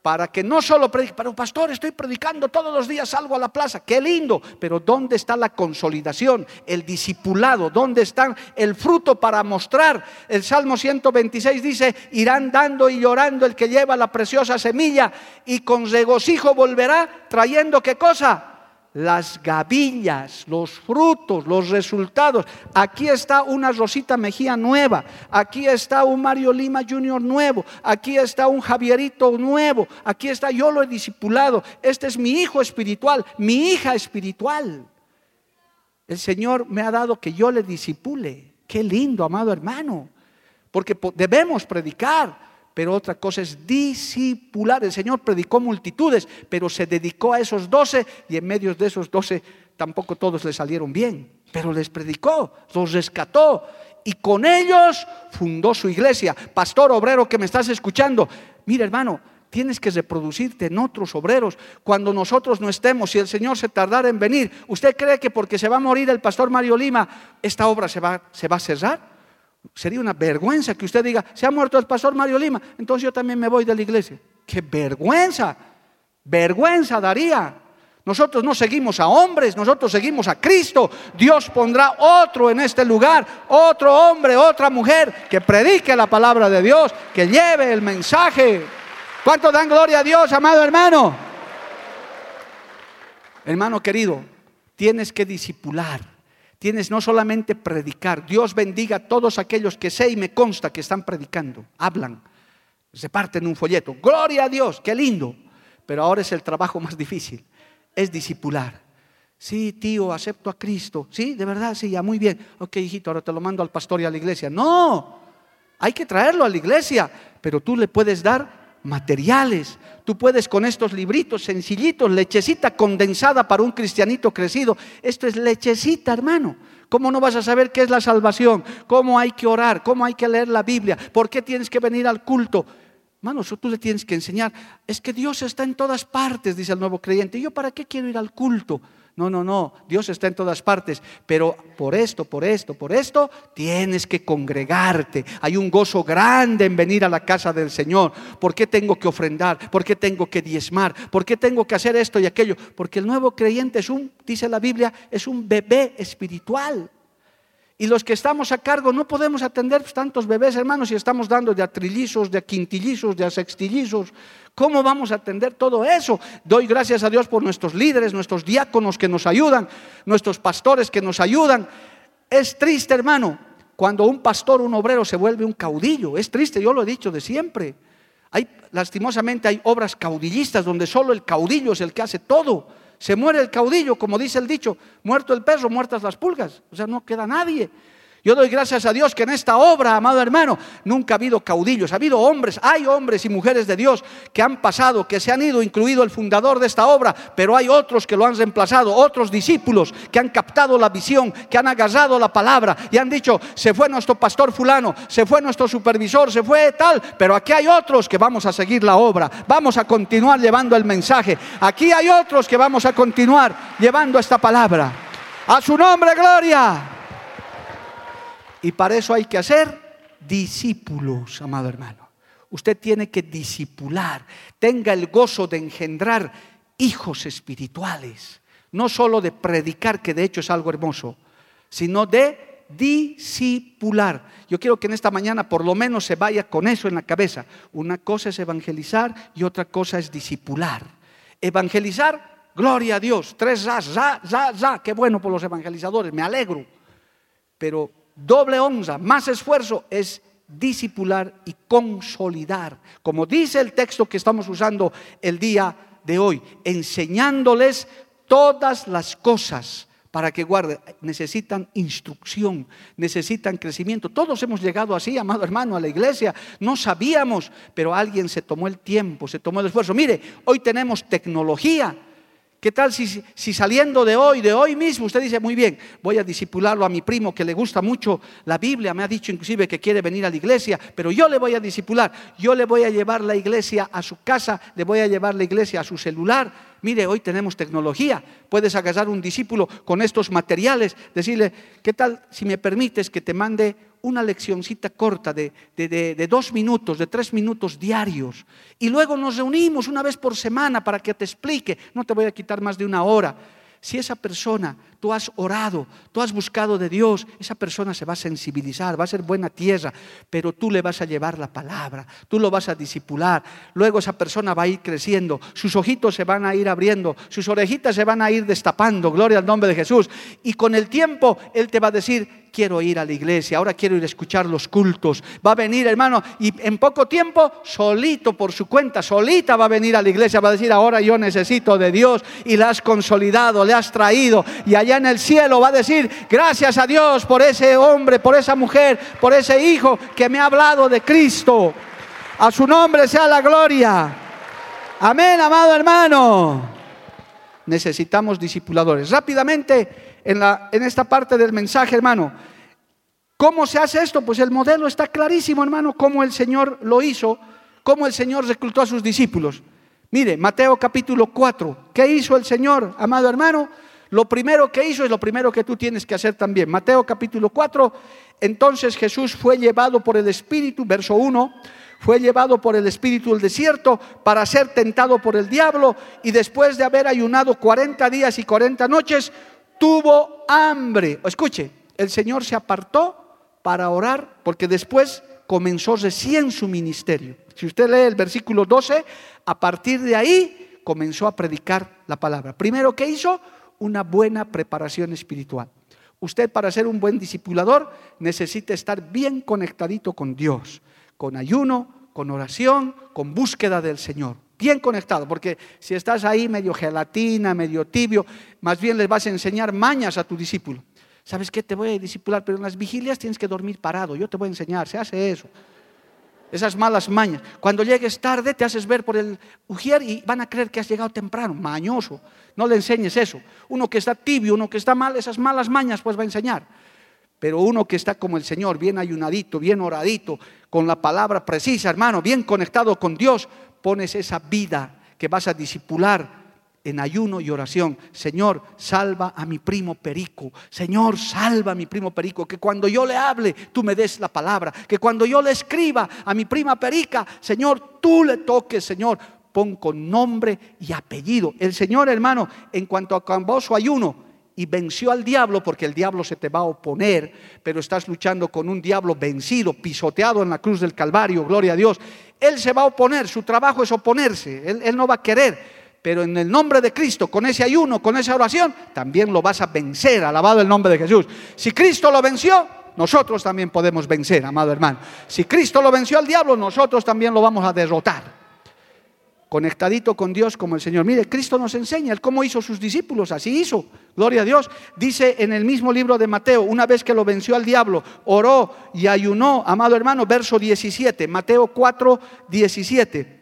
para que no solo predique, pero pastor, estoy predicando todos los días, salgo a la plaza, qué lindo, pero ¿dónde está la consolidación, el discipulado? ¿Dónde está el fruto para mostrar? El Salmo 126 dice, irán dando y llorando el que lleva la preciosa semilla y con regocijo volverá trayendo qué cosa? Las gavillas, los frutos, los resultados. Aquí está una Rosita Mejía nueva, aquí está un Mario Lima Junior nuevo, aquí está un Javierito nuevo, aquí está, yo lo he discipulado, este es mi hijo espiritual, mi hija espiritual. El Señor me ha dado que yo le disipule. Qué lindo, amado hermano, porque debemos predicar pero otra cosa es discipular. El Señor predicó multitudes, pero se dedicó a esos doce y en medio de esos doce tampoco todos le salieron bien, pero les predicó, los rescató y con ellos fundó su iglesia. Pastor obrero que me estás escuchando, mira hermano, tienes que reproducirte en otros obreros. Cuando nosotros no estemos, si el Señor se tardara en venir, ¿usted cree que porque se va a morir el pastor Mario Lima, esta obra se va, se va a cerrar? Sería una vergüenza que usted diga, se ha muerto el pastor Mario Lima, entonces yo también me voy de la iglesia. ¡Qué vergüenza! Vergüenza daría. Nosotros no seguimos a hombres, nosotros seguimos a Cristo. Dios pondrá otro en este lugar, otro hombre, otra mujer que predique la palabra de Dios, que lleve el mensaje. ¿Cuánto dan gloria a Dios, amado hermano? Hermano querido, tienes que disipular Tienes no solamente predicar, Dios bendiga a todos aquellos que sé y me consta que están predicando, hablan, se parten un folleto. Gloria a Dios, qué lindo. Pero ahora es el trabajo más difícil, es discipular. Sí, tío, acepto a Cristo. Sí, de verdad, sí, ya muy bien. Ok, hijito, ahora te lo mando al pastor y a la iglesia. No, hay que traerlo a la iglesia, pero tú le puedes dar materiales. Tú puedes con estos libritos sencillitos, lechecita condensada para un cristianito crecido. Esto es lechecita, hermano. ¿Cómo no vas a saber qué es la salvación? ¿Cómo hay que orar? ¿Cómo hay que leer la Biblia? ¿Por qué tienes que venir al culto? Hermano, eso tú le tienes que enseñar. Es que Dios está en todas partes, dice el nuevo creyente. ¿Y yo para qué quiero ir al culto? No, no, no, Dios está en todas partes, pero por esto, por esto, por esto, tienes que congregarte. Hay un gozo grande en venir a la casa del Señor. ¿Por qué tengo que ofrendar? ¿Por qué tengo que diezmar? ¿Por qué tengo que hacer esto y aquello? Porque el nuevo creyente es un, dice la Biblia, es un bebé espiritual. Y los que estamos a cargo no podemos atender tantos bebés, hermanos, y estamos dando de a trillizos, de a quintillizos, de a sextillizos. ¿Cómo vamos a atender todo eso? Doy gracias a Dios por nuestros líderes, nuestros diáconos que nos ayudan, nuestros pastores que nos ayudan. Es triste, hermano, cuando un pastor, un obrero se vuelve un caudillo. Es triste, yo lo he dicho de siempre. Hay, lastimosamente hay obras caudillistas donde solo el caudillo es el que hace todo. Se muere el caudillo, como dice el dicho, muerto el perro, muertas las pulgas. O sea, no queda nadie. Yo doy gracias a Dios que en esta obra, amado hermano, nunca ha habido caudillos, ha habido hombres, hay hombres y mujeres de Dios que han pasado, que se han ido, incluido el fundador de esta obra, pero hay otros que lo han reemplazado, otros discípulos que han captado la visión, que han agarrado la palabra y han dicho, se fue nuestro pastor fulano, se fue nuestro supervisor, se fue tal, pero aquí hay otros que vamos a seguir la obra, vamos a continuar llevando el mensaje, aquí hay otros que vamos a continuar llevando esta palabra. A su nombre, gloria. Y para eso hay que hacer discípulos, amado hermano. Usted tiene que discipular, tenga el gozo de engendrar hijos espirituales, no solo de predicar, que de hecho es algo hermoso, sino de discipular. Yo quiero que en esta mañana por lo menos se vaya con eso en la cabeza. Una cosa es evangelizar y otra cosa es discipular. Evangelizar, gloria a Dios, tres za, za, za, za, qué bueno por los evangelizadores, me alegro. Pero doble onza, más esfuerzo es disipular y consolidar. Como dice el texto que estamos usando el día de hoy, enseñándoles todas las cosas para que guarden. Necesitan instrucción, necesitan crecimiento. Todos hemos llegado así, amado hermano, a la iglesia. No sabíamos, pero alguien se tomó el tiempo, se tomó el esfuerzo. Mire, hoy tenemos tecnología ¿Qué tal si, saliendo de hoy, de hoy mismo, usted dice, muy bien, voy a disipularlo a mi primo que le gusta mucho la Biblia, me ha dicho inclusive que quiere venir a la iglesia, pero yo le voy a disipular, yo le voy a llevar la iglesia a su casa, le voy a llevar la iglesia a su celular. Mire, hoy tenemos tecnología, puedes agarrar un discípulo con estos materiales, decirle, ¿qué tal si me permites que te mande una leccioncita corta de, de, dos minutos, de tres minutos diarios. Y luego nos reunimos una vez por semana para que te explique. No te voy a quitar más de una hora. Si esa persona, tú has orado, tú has buscado de Dios, esa persona se va a sensibilizar, va a ser buena tierra, pero tú le vas a llevar la palabra, tú lo vas a disipular. Luego esa persona va a ir creciendo, sus ojitos se van a ir abriendo, sus orejitas se van a ir destapando, gloria al nombre de Jesús. Y con el tiempo Él te va a decir, quiero ir a la iglesia, ahora quiero ir a escuchar los cultos. Va a venir, hermano, y en poco tiempo, solito por su cuenta, solita va a venir a la iglesia, va a decir, ahora yo necesito de Dios y la has consolidado, le has traído. Y allá en el cielo va a decir, gracias a Dios por ese hombre, por esa mujer, por ese hijo que me ha hablado de Cristo. A su nombre sea la gloria. Amén, amado hermano. Necesitamos discipuladores. Rápidamente, en, la, en esta parte del mensaje, hermano. ¿Cómo se hace esto? Pues el modelo está clarísimo, hermano, cómo el Señor lo hizo, cómo el Señor reclutó a sus discípulos. Mire, Mateo capítulo 4, ¿qué hizo el Señor, amado hermano? Lo primero que hizo es lo primero que tú tienes que hacer también. Mateo capítulo 4, entonces Jesús fue llevado por el Espíritu, verso 1, fue llevado por el Espíritu al desierto para ser tentado por el diablo y después de haber ayunado 40 días y 40 noches, tuvo hambre. Escuche, el Señor se apartó para orar porque después comenzó recién su ministerio. Si usted lee el versículo 12, a partir de ahí comenzó a predicar la palabra. Primero, ¿qué hizo? Una buena preparación espiritual. Usted para ser un buen discipulador necesita estar bien conectadito con Dios, con ayuno, con oración, con búsqueda del Señor bien conectado, porque si estás ahí medio gelatina, medio tibio, más bien les vas a enseñar mañas a tu discípulo. ¿Sabes qué? Te voy a discipular, pero en las vigilias tienes que dormir parado. Yo te voy a enseñar, se hace eso. Esas malas mañas. Cuando llegues tarde, te haces ver por el ujier y van a creer que has llegado temprano, mañoso. No le enseñes eso. Uno que está tibio, uno que está mal, esas malas mañas, pues va a enseñar. Pero uno que está como el Señor, bien ayunadito, bien oradito, con la palabra precisa, hermano, bien conectado con Dios, pones esa vida que vas a disipular en ayuno y oración. Señor, salva a mi primo Perico. Señor, salva a mi primo Perico. Que cuando yo le hable, tú me des la palabra. Que cuando yo le escriba a mi prima Perica, Señor, tú le toques, Señor. Pon con nombre y apellido. El Señor, hermano, en cuanto a su ayuno, y venció al diablo, porque el diablo se te va a oponer, pero estás luchando con un diablo vencido, pisoteado en la cruz del Calvario, gloria a Dios. Él se va a oponer, su trabajo es oponerse, él, no va a querer, pero en el nombre de Cristo, con ese ayuno, con esa oración, también lo vas a vencer, alabado el nombre de Jesús. Si Cristo lo venció, nosotros también podemos vencer, amado hermano. Si Cristo lo venció al diablo, nosotros también lo vamos a derrotar conectadito con Dios como el Señor. Mire, Cristo nos enseña cómo hizo sus discípulos, así hizo, gloria a Dios. Dice en el mismo libro de Mateo, una vez que lo venció al diablo, oró y ayunó, amado hermano, verso 17, Mateo 4, 17.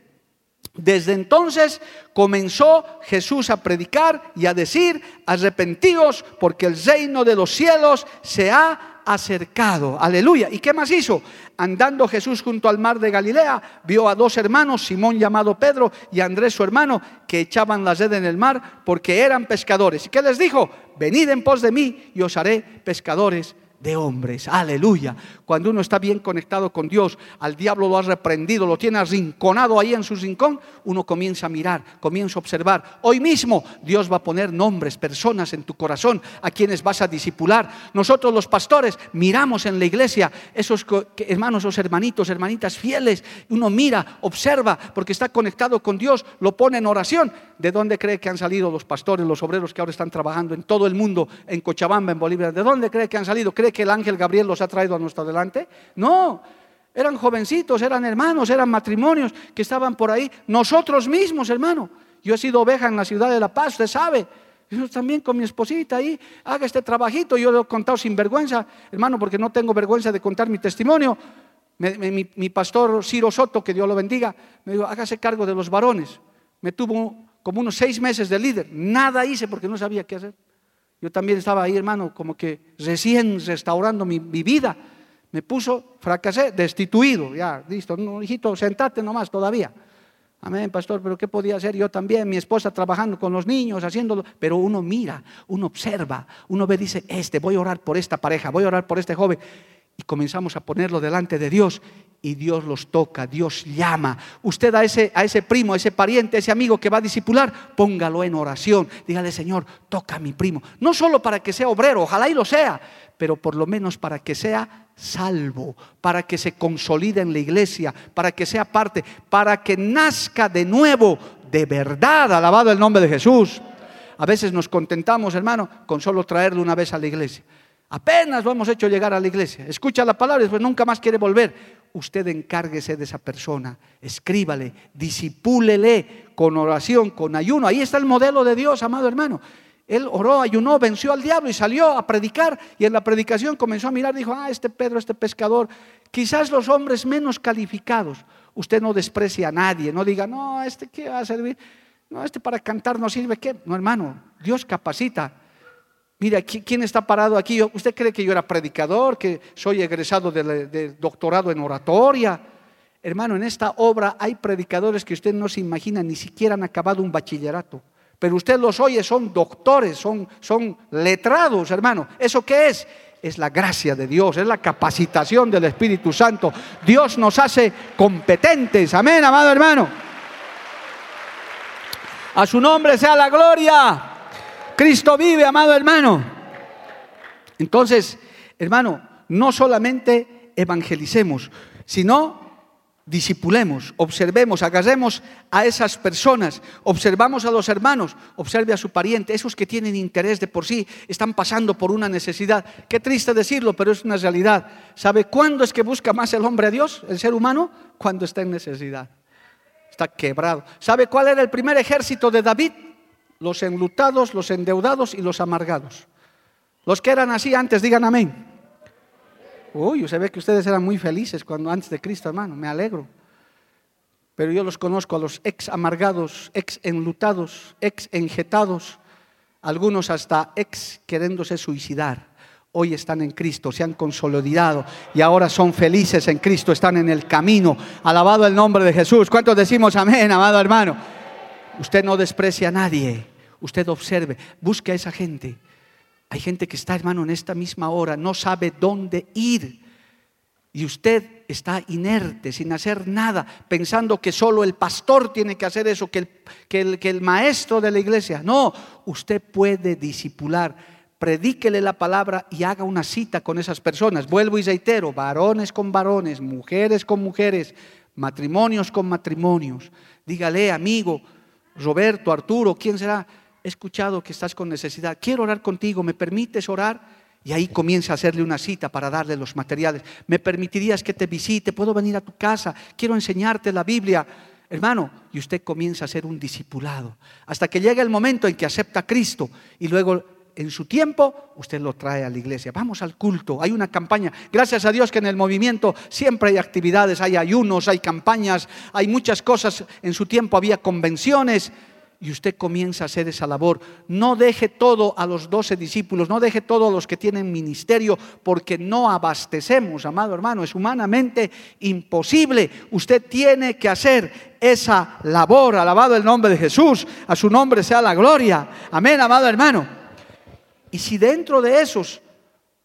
Desde entonces comenzó Jesús a predicar y a decir, arrepentíos porque el reino de los cielos se ha acercado. Aleluya. ¿Y qué más hizo? Andando Jesús junto al mar de Galilea, vio a dos hermanos, Simón llamado Pedro y Andrés su hermano, que echaban la red en el mar porque eran pescadores. ¿Y qué les dijo? Venid en pos de mí y os haré pescadores de hombres. Aleluya. Cuando uno está bien conectado con Dios, al diablo lo ha reprendido, lo tiene arrinconado ahí en su rincón, uno comienza a mirar, comienza a observar. Hoy mismo Dios va a poner nombres, personas en tu corazón a quienes vas a disipular. Nosotros los pastores miramos en la iglesia esos hermanos, esos hermanitos, hermanitas fieles. Uno mira, observa, porque está conectado con Dios, lo pone en oración. ¿De dónde cree que han salido los pastores, los obreros que ahora están trabajando en todo el mundo, en Cochabamba, en Bolivia? ¿De dónde cree que han salido? ¿Cree que el ángel Gabriel los ha traído a nuestro delante? No, eran jovencitos, eran hermanos, eran matrimonios que estaban por ahí. Nosotros mismos, hermano. Yo he sido oveja en la ciudad de La Paz, usted sabe. Yo también con mi esposita ahí, haga este trabajito. Yo lo he contado sin vergüenza, hermano, porque no tengo vergüenza de contar mi testimonio. mi, mi, pastor Ciro Soto, que Dios lo bendiga, me dijo, hágase cargo de los varones. Me tuvo como unos seis meses de líder. Nada hice porque no sabía qué hacer. Yo también estaba ahí, hermano, como que recién restaurando mi, vida. Me puso, fracasé, destituido. Ya, listo, no, hijito, sentate nomás todavía. Amén, pastor, pero ¿qué podía hacer yo también? Mi esposa trabajando con los niños, haciéndolo. Pero uno mira, uno observa, uno ve, dice, este, voy a orar por esta pareja, voy a orar por este joven. Y comenzamos a ponerlo delante de Dios y Dios los toca, Dios llama. Usted a ese, a ese primo, a ese pariente, a ese amigo que va a discipular, póngalo en oración. Dígale, Señor, toca a mi primo. No solo para que sea obrero, ojalá y lo sea, pero por lo menos para que sea salvo, para que se consolide en la iglesia, para que sea parte, para que nazca de nuevo, de verdad, alabado el nombre de Jesús. A veces nos contentamos, hermano, con solo traerlo una vez a la iglesia. Apenas lo hemos hecho llegar a la iglesia. Escucha la palabra y después nunca más quiere volver. Usted encárguese de esa persona, escríbale, disipúlele con oración, con ayuno. Ahí está el modelo de Dios, amado hermano. Él oró, ayunó, venció al diablo y salió a predicar. Y en la predicación comenzó a mirar, dijo, ah, este Pedro, este pescador, quizás los hombres menos calificados. Usted no desprecia a nadie, no diga, no, este qué va a servir, no, este para cantar no sirve, ¿qué? No, hermano, Dios capacita. Mira, ¿quién está parado aquí? ¿Usted cree que yo era predicador, que soy egresado del doctorado en oratoria? Hermano, en esta obra hay predicadores que usted no se imagina, ni siquiera han acabado un bachillerato. Pero usted los oye, son doctores, son, son letrados, hermano. ¿Eso qué es? Es la gracia de Dios, es la capacitación del Espíritu Santo. Dios nos hace competentes. Amén, amado hermano. A su nombre sea la gloria. Cristo vive, amado hermano. Entonces, hermano, no solamente evangelicemos, sino disipulemos, observemos, agarremos a esas personas, observamos a los hermanos, observe a su pariente, esos que tienen interés de por sí, están pasando por una necesidad. Qué triste decirlo, pero es una realidad. ¿Sabe cuándo es que busca más el hombre a Dios, el ser humano? Cuando está en necesidad. Está quebrado. ¿Sabe cuál era el primer ejército de David? Los enlutados, los endeudados y los amargados. Los que eran así antes, digan amén. Uy, se ve que ustedes eran muy felices cuando antes de Cristo, hermano, me alegro. Pero yo los conozco a los ex amargados, ex enlutados, ex enjetados, algunos hasta ex queriéndose suicidar. Hoy están en Cristo, se han consolidado y ahora son felices en Cristo, están en el camino. Alabado el nombre de Jesús. ¿Cuántos decimos amén, amado hermano? Usted no desprecia a nadie. Usted observe, busque a esa gente hay gente que está, hermano, en esta misma hora, no sabe dónde ir. Y usted está inerte, sin hacer nada, pensando que solo el pastor tiene que hacer eso, que el, que el, maestro de la iglesia. No, usted puede disipular. Predíquele la palabra y haga una cita con esas personas. Vuelvo y reitero, varones con varones, mujeres con mujeres, matrimonios con matrimonios. Dígale, amigo, Roberto, Arturo, ¿quién será? He escuchado que estás con necesidad, quiero orar contigo, ¿me permites orar? Y ahí comienza a hacerle una cita para darle los materiales. ¿Me permitirías que te visite? ¿Puedo venir a tu casa? Quiero enseñarte la Biblia. Hermano, y usted comienza a ser un discipulado. Hasta que llega el momento en que acepta a Cristo y luego en su tiempo usted lo trae a la iglesia. Vamos al culto, hay una campaña. Gracias a Dios que en el movimiento siempre hay actividades, hay ayunos, hay campañas, hay muchas cosas. En su tiempo había convenciones y usted comienza a hacer esa labor. No deje todo a los doce discípulos, no deje todo a los que tienen ministerio, porque no abastecemos, amado hermano, es humanamente imposible. Usted tiene que hacer esa labor, alabado el nombre de Jesús, a su nombre sea la gloria. Amén, amado hermano. Y si dentro de esos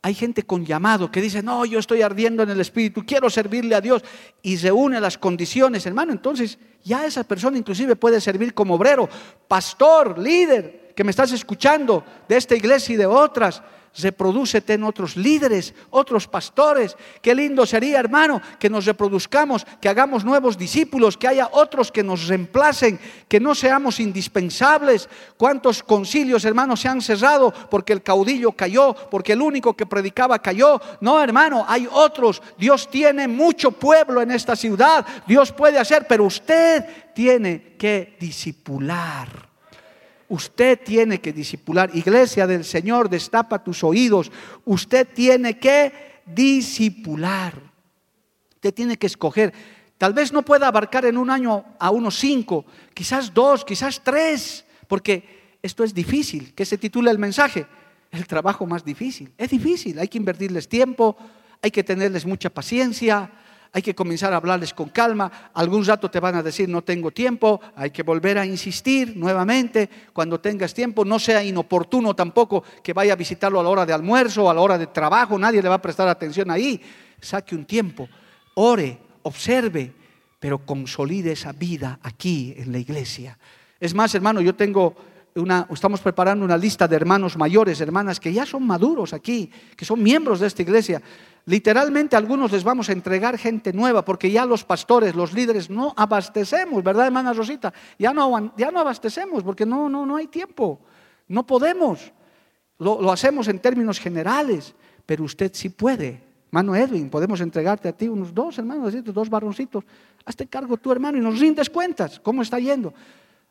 hay gente con llamado que dice, no, yo estoy ardiendo en el Espíritu, quiero servirle a Dios y reúne las condiciones, hermano. Entonces ya esa persona inclusive puede servir como obrero, pastor, líder, que me estás escuchando de esta iglesia y de otras reprodúcete en otros líderes, otros pastores. Qué lindo sería, hermano, que nos reproduzcamos, que hagamos nuevos discípulos, que haya otros que nos reemplacen, que no seamos indispensables. ¿Cuántos concilios, hermanos, se han cerrado porque el caudillo cayó, porque el único que predicaba cayó? No, hermano, hay otros. Dios tiene mucho pueblo en esta ciudad. Dios puede hacer, pero usted tiene que discipular. Usted tiene que disipular. Iglesia del Señor, destapa tus oídos. Usted tiene que disipular. Usted tiene que escoger. Tal vez no pueda abarcar en un año a unos cinco, quizás dos, quizás tres, porque esto es difícil. ¿Qué se titula el mensaje? El trabajo más difícil. Es difícil, hay que invertirles tiempo, hay que tenerles mucha paciencia, hay que comenzar a hablarles con calma. Algún rato te van a decir, no tengo tiempo, hay que volver a insistir nuevamente. Cuando tengas tiempo, no sea inoportuno tampoco que vaya a visitarlo a la hora de almuerzo o a la hora de trabajo, nadie le va a prestar atención ahí. Saque un tiempo, ore, observe, pero consolide esa vida aquí en la iglesia. Es más, hermano, yo tengo estamos preparando una lista de hermanos mayores, hermanas que ya son maduros aquí, que son miembros de esta iglesia. Literalmente algunos les vamos a entregar gente nueva porque ya los pastores, los líderes no abastecemos, ¿verdad, hermana Rosita? Ya no, ya no abastecemos porque no, no, no hay tiempo, no podemos. Lo, lo hacemos en términos generales, pero usted sí puede. Hermano Edwin, podemos entregarte a ti unos dos hermanos, dos varoncitos. Hazte cargo tu hermano y nos rindes cuentas. ¿Cómo está yendo?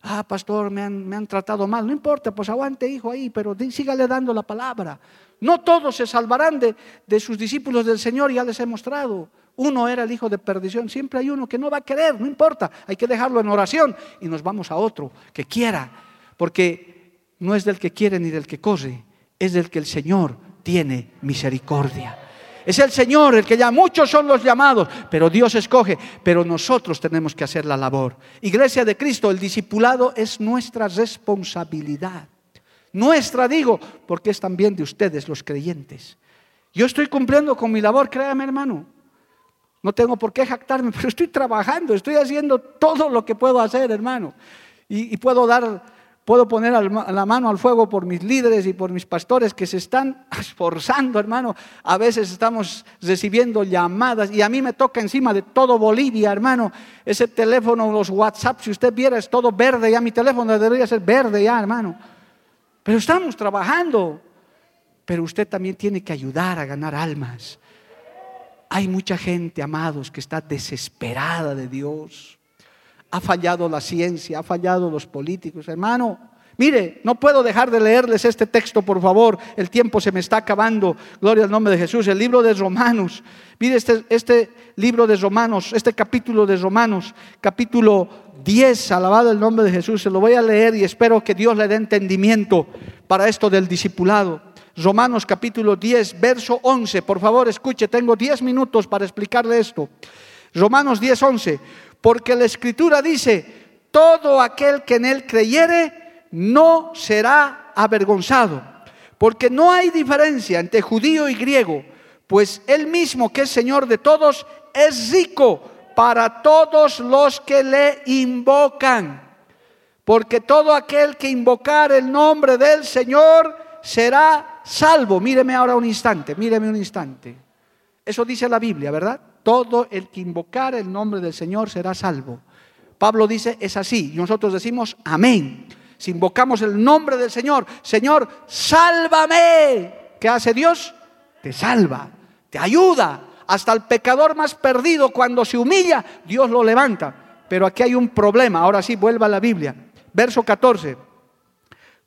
Ah, pastor, me han, me han, tratado mal. No importa, pues aguante, hijo, ahí, pero sígale dando la palabra. No todos se salvarán de, de sus discípulos del Señor, ya les he mostrado. Uno era el hijo de perdición. Siempre hay uno que no va a querer, no importa. Hay que dejarlo en oración y nos vamos a otro que quiera. Porque no es del que quiere ni del que corre, es del que el Señor tiene misericordia. Es el Señor el que ya muchos son los llamados, pero Dios escoge, pero nosotros tenemos que hacer la labor. Iglesia de Cristo, el discipulado es nuestra responsabilidad. Nuestra digo, porque es también de ustedes los creyentes. Yo estoy cumpliendo con mi labor, créame hermano. No tengo por qué jactarme, pero estoy trabajando, estoy haciendo todo lo que puedo hacer, hermano. Y puedo dar Puedo poner la mano al fuego por mis líderes y por mis pastores que se están esforzando, hermano. A veces estamos recibiendo llamadas y a mí me toca encima de todo Bolivia, hermano. Ese teléfono, los WhatsApp, si usted viera, es todo verde ya. Mi teléfono debería ser verde ya, hermano. Pero estamos trabajando. Pero usted también tiene que ayudar a ganar almas. Hay mucha gente, amados, que está desesperada de Dios ha fallado la ciencia, ha fallado los políticos. Hermano, mire, no puedo dejar de leerles este texto, por favor. El tiempo se me está acabando. Gloria al nombre de Jesús. El libro de Romanos. Mire este, este libro de Romanos, este capítulo de Romanos, capítulo 10, alabado el nombre de Jesús. Se lo voy a leer y espero que Dios le dé entendimiento para esto del discipulado. Romanos capítulo 10, verso 11. Por favor, escuche, tengo 10 minutos para explicarle esto. Romanos 10, 11. Porque la escritura dice, todo aquel que en él creyere no será avergonzado. Porque no hay diferencia entre judío y griego, pues él mismo que es Señor de todos es rico para todos los que le invocan. Porque todo aquel que invocar el nombre del Señor será salvo. Míreme ahora un instante, míreme un instante. Eso dice la Biblia, ¿verdad? Todo el que invocar el nombre del Señor será salvo. Pablo dice, es así. Y nosotros decimos, amén. Si invocamos el nombre del Señor, Señor, sálvame. ¿Qué hace Dios? Te salva, te ayuda. Hasta el pecador más perdido, cuando se humilla, Dios lo levanta. Pero aquí hay un problema. Ahora sí, vuelva a la Biblia. Verso 14.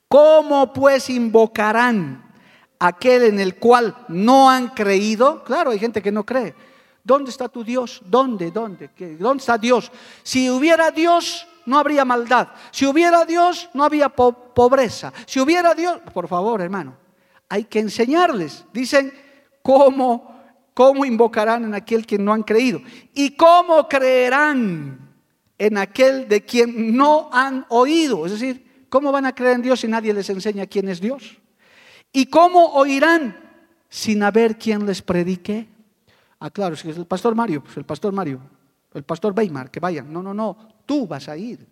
¿Cómo pues invocarán aquel en el cual no han creído? Claro, hay gente que no cree. ¿Dónde está tu Dios? ¿Dónde? ¿Dónde? ¿Dónde está Dios? Si hubiera Dios, no habría maldad. Si hubiera Dios, no había pobreza. Si hubiera Dios, por favor, hermano, hay que enseñarles. Dicen, ¿cómo, cómo invocarán en aquel que no han creído? ¿Y cómo creerán en aquel de quien no han oído? Es decir, ¿cómo van a creer en Dios si nadie les enseña quién es Dios? ¿Y cómo oirán sin haber quien les predique? Ah, claro, si es el pastor Mario, pues el pastor Mario, el pastor Weimar, que vayan. No, no, no, tú vas a ir.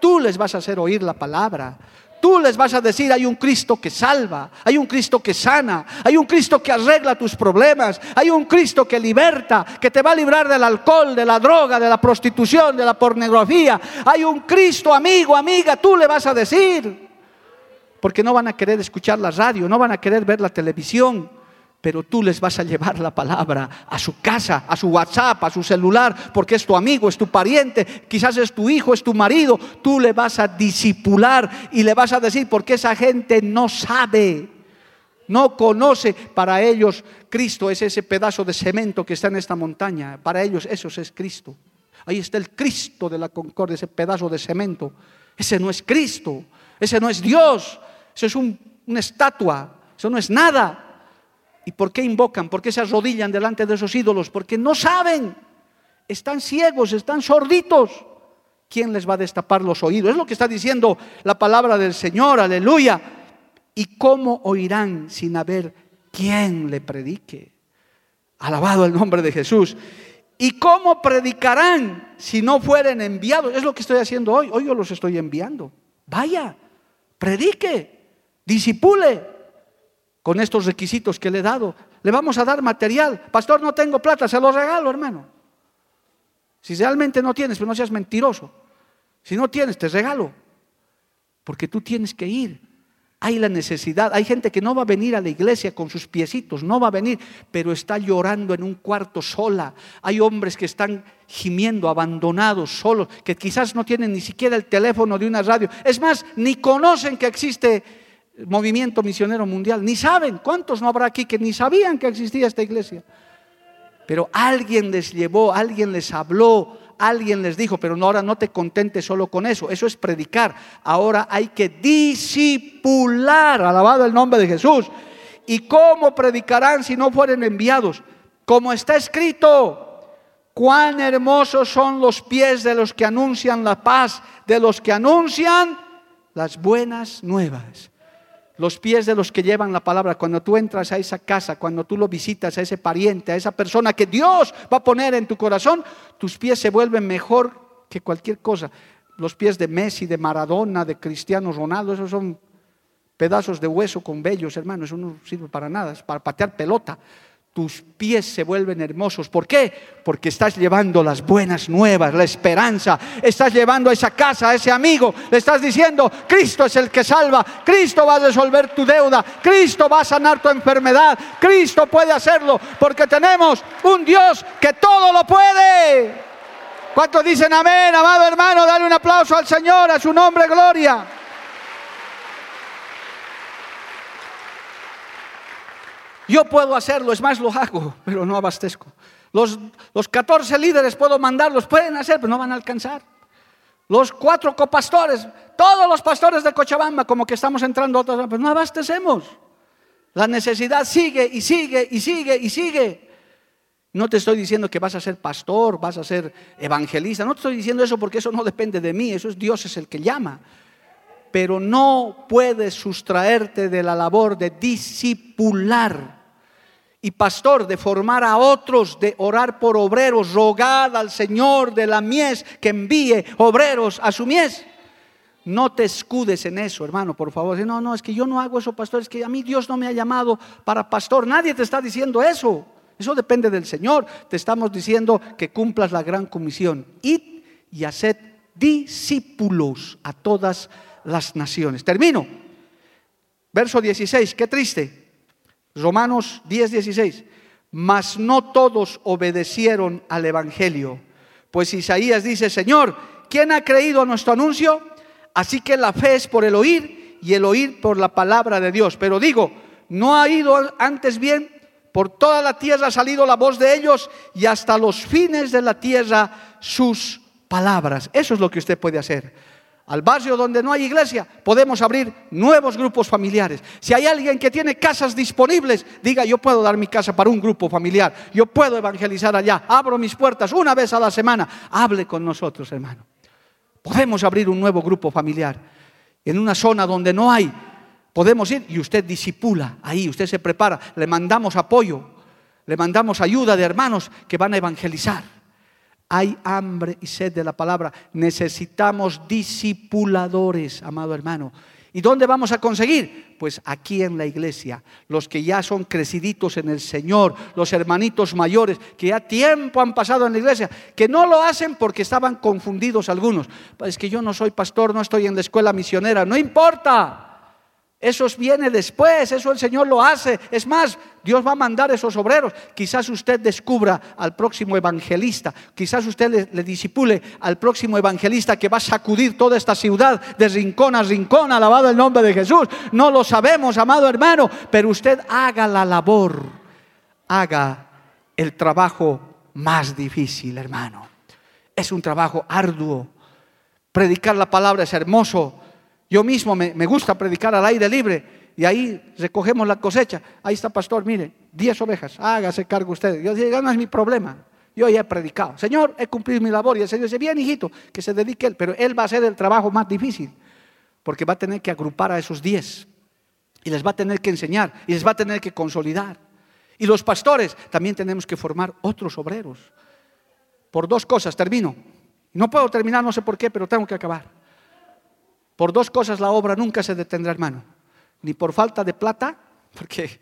Tú les vas a hacer oír la palabra. Tú les vas a decir, hay un Cristo que salva, hay un Cristo que sana, hay un Cristo que arregla tus problemas, hay un Cristo que liberta, que te va a librar del alcohol, de la droga, de la prostitución, de la pornografía. Hay un Cristo, amigo, amiga, tú le vas a decir. Porque no van a querer escuchar la radio, no van a querer ver la televisión pero tú les vas a llevar la palabra a su casa, a su WhatsApp, a su celular, porque es tu amigo, es tu pariente, quizás es tu hijo, es tu marido. Tú le vas a disipular y le vas a decir, porque esa gente no sabe, no conoce. Para ellos Cristo es ese pedazo de cemento que está en esta montaña. Para ellos eso es Cristo. Ahí está el Cristo de la concordia, ese pedazo de cemento. Ese no es Cristo, ese no es Dios, eso es una estatua, eso no es nada. ¿Y por qué invocan? ¿Por qué se arrodillan delante de esos ídolos? Porque no saben. Están ciegos, están sorditos. ¿Quién les va a destapar los oídos? Es lo que está diciendo la palabra del Señor, aleluya. ¿Y cómo oirán sin haber quien le predique? Alabado el nombre de Jesús. ¿Y cómo predicarán si no fueren enviados? Es lo que estoy haciendo hoy. Hoy yo los estoy enviando. Vaya, predique, disipule con estos requisitos que le he dado. Le vamos a dar material. Pastor, no tengo plata, se lo regalo, hermano. Si realmente no tienes, pero pues no seas mentiroso. Si no tienes, te regalo. Porque tú tienes que ir hay la necesidad. Hay gente que no va a venir a la iglesia con sus piecitos, no va a venir, pero está llorando en un cuarto sola. Hay hombres que están gimiendo, abandonados, solos, que quizás no tienen ni siquiera el teléfono de una radio. Es más, ni conocen que existe movimiento misionero mundial, ni saben. ¿Cuántos no habrá aquí que ni sabían que existía esta iglesia? Pero alguien les llevó, alguien les habló, alguien les dijo, pero ahora no te contentes solo con eso, eso es predicar, ahora hay que disipular, alabado el nombre de Jesús. ¿Y cómo predicarán si no fueren enviados? Como está escrito, cuán hermosos son los pies de los que anuncian la paz, de los que anuncian las buenas nuevas los pies de los que llevan la palabra. Cuando tú entras a esa casa, cuando tú lo visitas a ese pariente, a esa persona que Dios va a poner en tu corazón, tus pies se vuelven mejor que cualquier cosa. Los pies de Messi, de Maradona, de Cristiano Ronaldo, esos son pedazos de hueso con vellos, hermano, eso no sirve para nada, es para patear pelota tus pies se vuelven hermosos. ¿Por qué? Porque estás llevando las buenas nuevas, la esperanza. Estás llevando a esa casa, a ese amigo. Le estás diciendo, Cristo es el que salva. Cristo va a resolver tu deuda. Cristo va a sanar tu enfermedad. Cristo puede hacerlo porque tenemos un Dios que todo lo puede. ¿Cuántos dicen amén, amado hermano? Dale un aplauso al Señor, a su nombre, gloria. Yo puedo hacerlo, es más, lo hago, pero no abastezco. Los, los 14 líderes puedo mandarlos, pueden hacer, pero no van a alcanzar. Los cuatro copastores, todos los pastores de Cochabamba, como que estamos entrando otros, pero no abastecemos. La necesidad sigue y sigue y sigue y sigue. No te estoy diciendo que vas a ser pastor, vas a ser evangelista, no te estoy diciendo eso porque eso no depende de mí, eso es Dios es el que llama. Pero no puedes sustraerte de la labor de discipular y pastor, de formar a otros, de orar por obreros, rogad al Señor de la mies que envíe obreros a su mies. No te escudes en eso, hermano, por favor. No, no, es que yo no hago eso, pastor, es que a mí Dios no me ha llamado para pastor. Nadie te está diciendo eso. Eso depende del Señor. Te estamos diciendo que cumplas la gran comisión. Id y haced discípulos a todas las naciones. Termino. Verso 16, qué triste. Romanos 10, 16. Mas no todos obedecieron al Evangelio. Pues Isaías dice, Señor, ¿quién ha creído a nuestro anuncio? Así que la fe es por el oír y el oír por la palabra de Dios. Pero digo, ¿no ha ido antes bien? Por toda la tierra ha salido la voz de ellos y hasta los fines de la tierra sus palabras. Eso es lo que usted puede hacer al barrio donde no hay iglesia, podemos abrir nuevos grupos familiares. Si hay alguien que tiene casas disponibles, diga, yo puedo dar mi casa para un grupo familiar, yo puedo evangelizar allá, abro mis puertas una vez a la semana, hable con nosotros, hermano. Podemos abrir un nuevo grupo familiar. En una zona donde no hay, podemos ir y usted disipula ahí, usted se prepara, le mandamos apoyo, le mandamos ayuda de hermanos que van a evangelizar. Hay hambre y sed de la palabra. Necesitamos discipuladores, amado hermano. ¿Y dónde vamos a conseguir? Pues aquí en la iglesia. Los que ya son creciditos en el Señor, los hermanitos mayores que ya tiempo han pasado en la iglesia, que no lo hacen porque estaban confundidos algunos. Es que yo no soy pastor, no estoy en la escuela misionera. No importa. Eso viene después, eso el Señor lo hace. Es más, Dios va a mandar esos obreros. Quizás usted descubra al próximo evangelista, quizás usted le, le, disipule al próximo evangelista que va a sacudir toda esta ciudad de rincón a rincón, alabado el nombre de Jesús. No lo sabemos, amado hermano, pero usted haga la labor, haga el trabajo más difícil, hermano. Es un trabajo arduo. Predicar la palabra es hermoso yo mismo me, gusta predicar al aire libre y ahí recogemos la cosecha. Ahí está, pastor, mire, 10 ovejas, hágase cargo usted. Yo digo, no es mi problema. Yo ya he predicado. Señor, he cumplido mi labor. Y el Señor dice, bien, hijito, que se dedique él. Pero él va a hacer el trabajo más difícil. Porque va a tener que agrupar a esos 10. Y les va a tener que enseñar. Y les va a tener que consolidar. Y los pastores también tenemos que formar otros obreros. Por dos cosas, termino. No puedo terminar, no sé por qué, pero tengo que acabar. Por dos cosas la obra nunca se detendrá, hermano. Ni por falta de plata, porque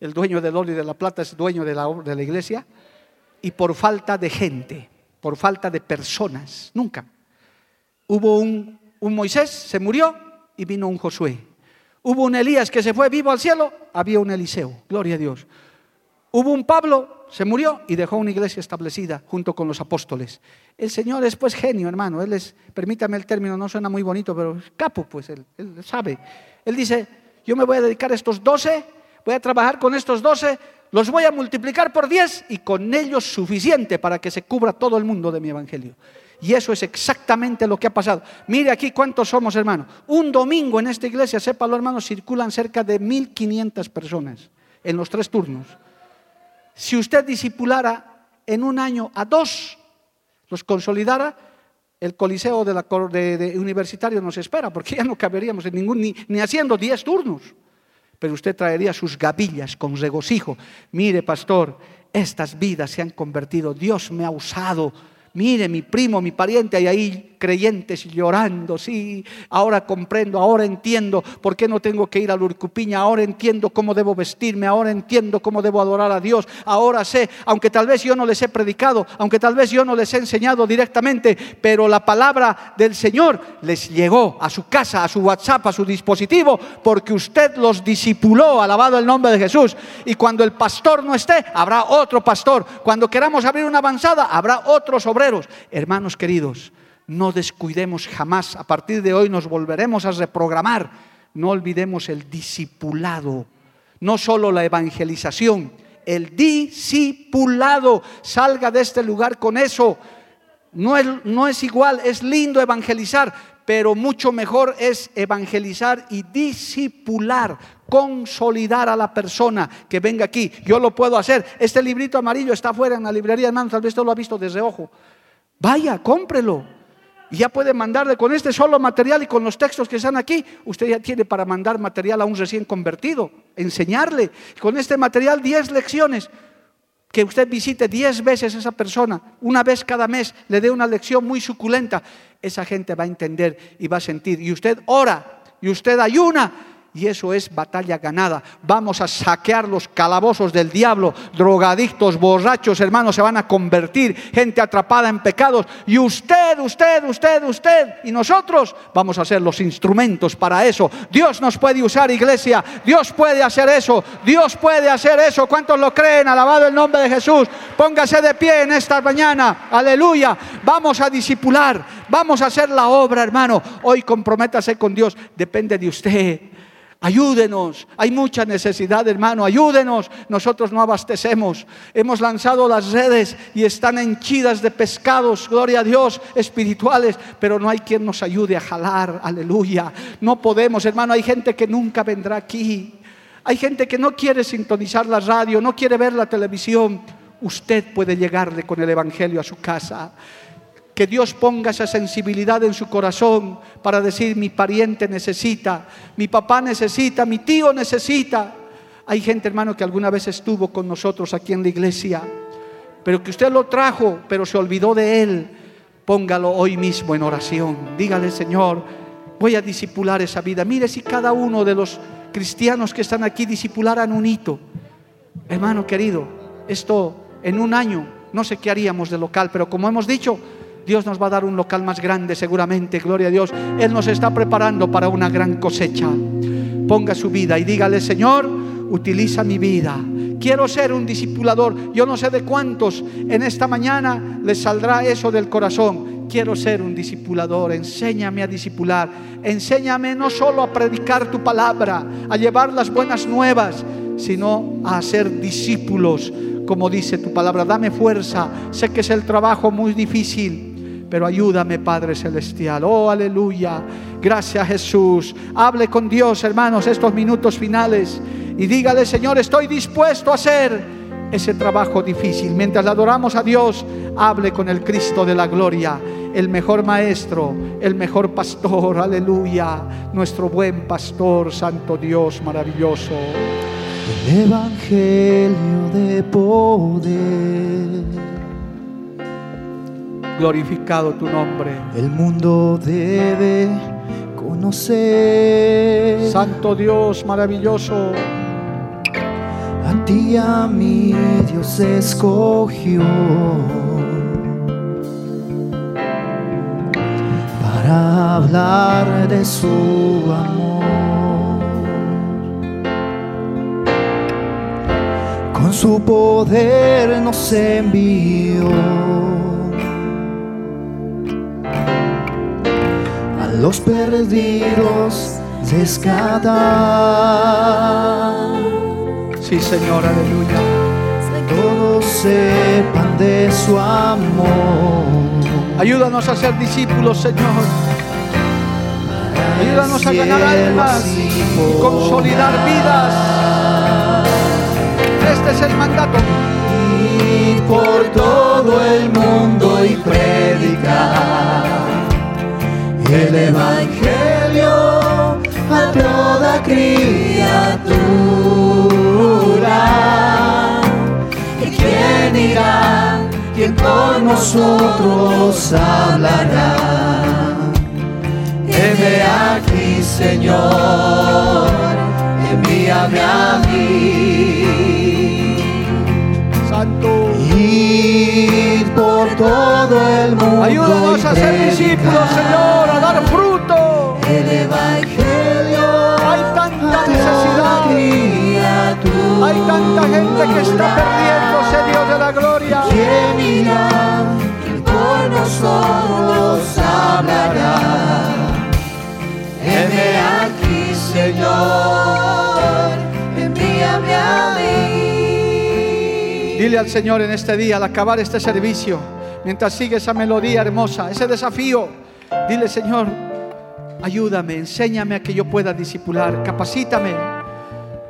el dueño del oro y de la plata es dueño de la, de la iglesia, y por falta de gente, por falta de personas, nunca. Hubo un, un Moisés, se murió y vino un Josué. Hubo un Elías que se fue vivo al cielo, había un Eliseo, gloria a Dios. Hubo un Pablo, se murió y dejó una iglesia establecida junto con los apóstoles. El Señor es pues genio, hermano. Él es, permítame el término, no suena muy bonito, pero capo, pues él, él sabe. Él dice, yo me voy a dedicar a estos doce, voy a trabajar con estos doce, los voy a multiplicar por diez y con ellos suficiente para que se cubra todo el mundo de mi evangelio. Y eso es exactamente lo que ha pasado. Mire aquí cuántos somos, hermano. Un domingo en esta iglesia, sépalo, hermano, circulan cerca de 1500 personas en los tres turnos. Si usted disipulara en un año a dos, los consolidara, el coliseo de la, universitario nos espera, porque ya no caberíamos en ningún, ni, ni haciendo diez turnos pero usted traería sus gavillas con regocijo. Mire, pastor, estas vidas se han convertido, Dios me ha usado. Mire, mi primo, mi pariente, hay ahí creyentes llorando, sí, ahora comprendo, ahora entiendo por qué no tengo que ir a Lurcupiña, ahora entiendo cómo debo vestirme, ahora entiendo cómo debo adorar a Dios, ahora sé, aunque tal vez yo no les he predicado, aunque tal vez yo no les he enseñado directamente, pero la palabra del Señor les llegó a su casa, a su WhatsApp, a su dispositivo, porque usted los discipuló, alabado el nombre de Jesús. Y cuando el pastor no esté, habrá otro pastor. Cuando queramos abrir una avanzada, habrá otros Hermanos queridos, no descuidemos jamás. A partir de hoy nos volveremos a reprogramar. No olvidemos el discipulado, no solo la evangelización, el discipulado. Salga de este lugar con eso. No es, no es igual, es lindo evangelizar, pero mucho mejor es evangelizar y discipular, consolidar a la persona que venga aquí. Yo lo puedo hacer. Este librito amarillo está afuera en la librería, hermano, tal vez usted lo ha visto desde ojo. Vaya, cómprelo. Y ya puede mandarle con este solo material y con los textos que están aquí, usted ya tiene para mandar material a un recién convertido, enseñarle con este material 10 lecciones, que usted visite 10 veces a esa persona, una vez cada mes, le dé una lección muy suculenta, esa gente va a entender y va a sentir. Y usted ora y usted ayuna y eso es batalla ganada. Vamos a saquear los calabozos del diablo. Drogadictos, borrachos, hermanos, se van a convertir. Gente atrapada en pecados. Y usted, usted, usted, usted y nosotros vamos a ser los instrumentos para eso. Dios nos puede usar, iglesia. Dios puede hacer eso. Dios puede hacer eso. ¿Cuántos lo creen? Alabado el nombre de Jesús. Póngase de pie en esta mañana. Aleluya. Vamos a disipular. Vamos a hacer la obra, hermano. Hoy comprométase con Dios. Depende de usted. Ayúdenos, hay mucha necesidad, hermano, ayúdenos. Nosotros no abastecemos. Hemos lanzado las redes y están henchidas de pescados, gloria a Dios, espirituales, pero no hay quien nos ayude a jalar, aleluya. No podemos, hermano, hay gente que nunca vendrá aquí. Hay gente que no quiere sintonizar la radio, no quiere ver la televisión. Usted puede llegarle con el Evangelio a su casa. Que Dios ponga esa sensibilidad en su corazón para decir, mi pariente necesita, mi papá necesita, mi tío necesita. Hay gente, hermano, que alguna vez estuvo con nosotros aquí en la iglesia, pero que usted lo trajo, pero se olvidó de él. Póngalo hoy mismo en oración. Dígale, Señor, voy a disipular esa vida. Mire si cada uno de los cristianos que están aquí disipularan un hito. Hermano querido, esto en un año, no sé qué haríamos de local, pero como hemos dicho, Dios nos va a dar un local más grande seguramente, gloria a Dios. Él nos está preparando para una gran cosecha. Ponga su vida y dígale, Señor, utiliza mi vida. Quiero ser un discipulador. Yo no sé de cuántos en esta mañana les saldrá eso del corazón. Quiero ser un discipulador. Enséñame a discipular. Enséñame no solo a predicar tu palabra, a llevar las buenas nuevas, sino a ser discípulos, como dice tu palabra. Dame fuerza. Sé que es el trabajo muy difícil pero ayúdame, Padre Celestial. Oh, aleluya. Gracias, Jesús. Hable con Dios, hermanos, estos minutos finales. y dígale, Señor, estoy dispuesto a hacer ese trabajo difícil. Mientras adoramos a Dios, hable con el Cristo de la gloria, el mejor maestro, el mejor pastor, aleluya, nuestro buen pastor, santo Dios maravilloso. El Evangelio de poder. Glorificado tu nombre. El mundo debe conocer. Santo Dios maravilloso. A ti a mí Dios escogió para hablar de su amor. Con su poder nos envió los perdidos rescatar. Sí, Señor, aleluya. Todos sepan de su amor. Ayúdanos a ser discípulos, Señor. Ayúdanos a ganar almas y consolidar vidas. Este es el mandato. Ir por todo el mundo y predicar el Evangelio a toda criatura. ¿Y quién irá? ¿Quién con nosotros hablará? Heme aquí, Señor, envíame a mí. Santo. Ir por todo el mundo. Ayúdanos a ser discípulos, Señor, a dar fruto. El Evangelio. Hay tanta necesidad. Hay tanta gente que está perdiéndose, Dios de la gloria. ¿Quién irá? ¿Quién por nosotros hablará? Heme aquí, Señor, envíame a mí. Dile al Señor en este día, al acabar este servicio, mientras sigue esa melodía hermosa, ese desafío, dile Señor, ayúdame, enséñame a que yo pueda discipular, capacítame.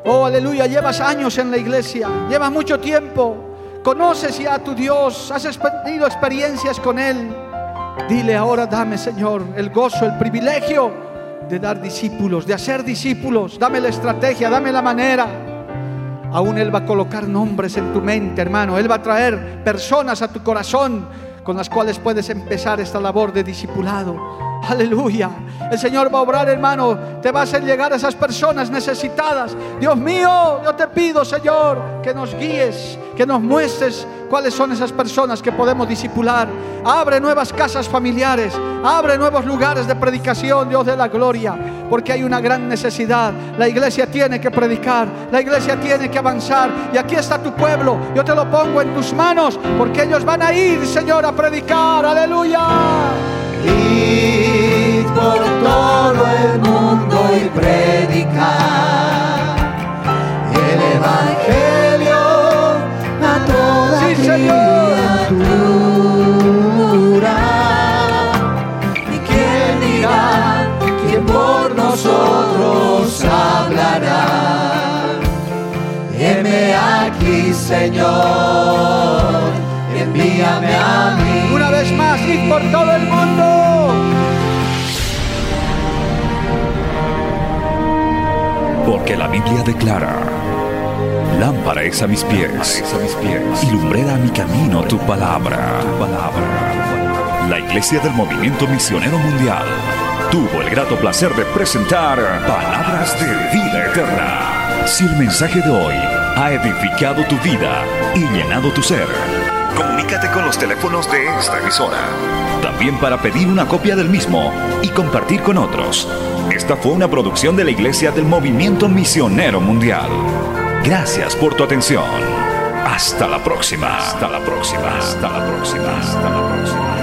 Oh, aleluya, llevas años en la iglesia, llevas mucho tiempo, conoces ya a tu Dios, has tenido experiencias con Él. Dile ahora, dame Señor el gozo, el privilegio de dar discípulos, de hacer discípulos. Dame la estrategia, dame la manera. Aún Él va a colocar nombres en tu mente, hermano. Él va a traer personas a tu corazón con las cuales puedes empezar esta labor de discipulado. Aleluya. El Señor va a obrar, hermano. Te va a hacer llegar a esas personas necesitadas. Dios mío, yo te pido, Señor, que nos guíes, que nos muestres cuáles son esas personas que podemos discipular. Abre nuevas casas familiares. Abre nuevos lugares de predicación, Dios de la gloria. Porque hay una gran necesidad. La iglesia tiene que predicar. La iglesia tiene que avanzar. Y aquí está tu pueblo. Yo te lo pongo en tus manos. Porque ellos van a ir, Señor, a predicar. Aleluya. Por todo el mundo y predicar el Evangelio a toda Sí, Señor. criatura. ¿Y quién dirá? ¿Quién por nosotros hablará? Heme aquí, Señor, envíame a mí. Una vez más, ir por todo el mundo. Porque la Biblia declara, lámpara es a mis pies, y lumbrera a mi camino tu palabra. La Iglesia del Movimiento Misionero Mundial tuvo el grato placer de presentar Palabras de Vida Eterna. Si el mensaje de hoy ha edificado tu vida y llenado tu ser, comunícate con los teléfonos de esta emisora. También para pedir una copia del mismo y compartir con otros. Esta fue una producción de la Iglesia del Movimiento Misionero Mundial. Gracias por tu atención. Hasta la próxima. Hasta la próxima. Hasta la próxima. Hasta la próxima.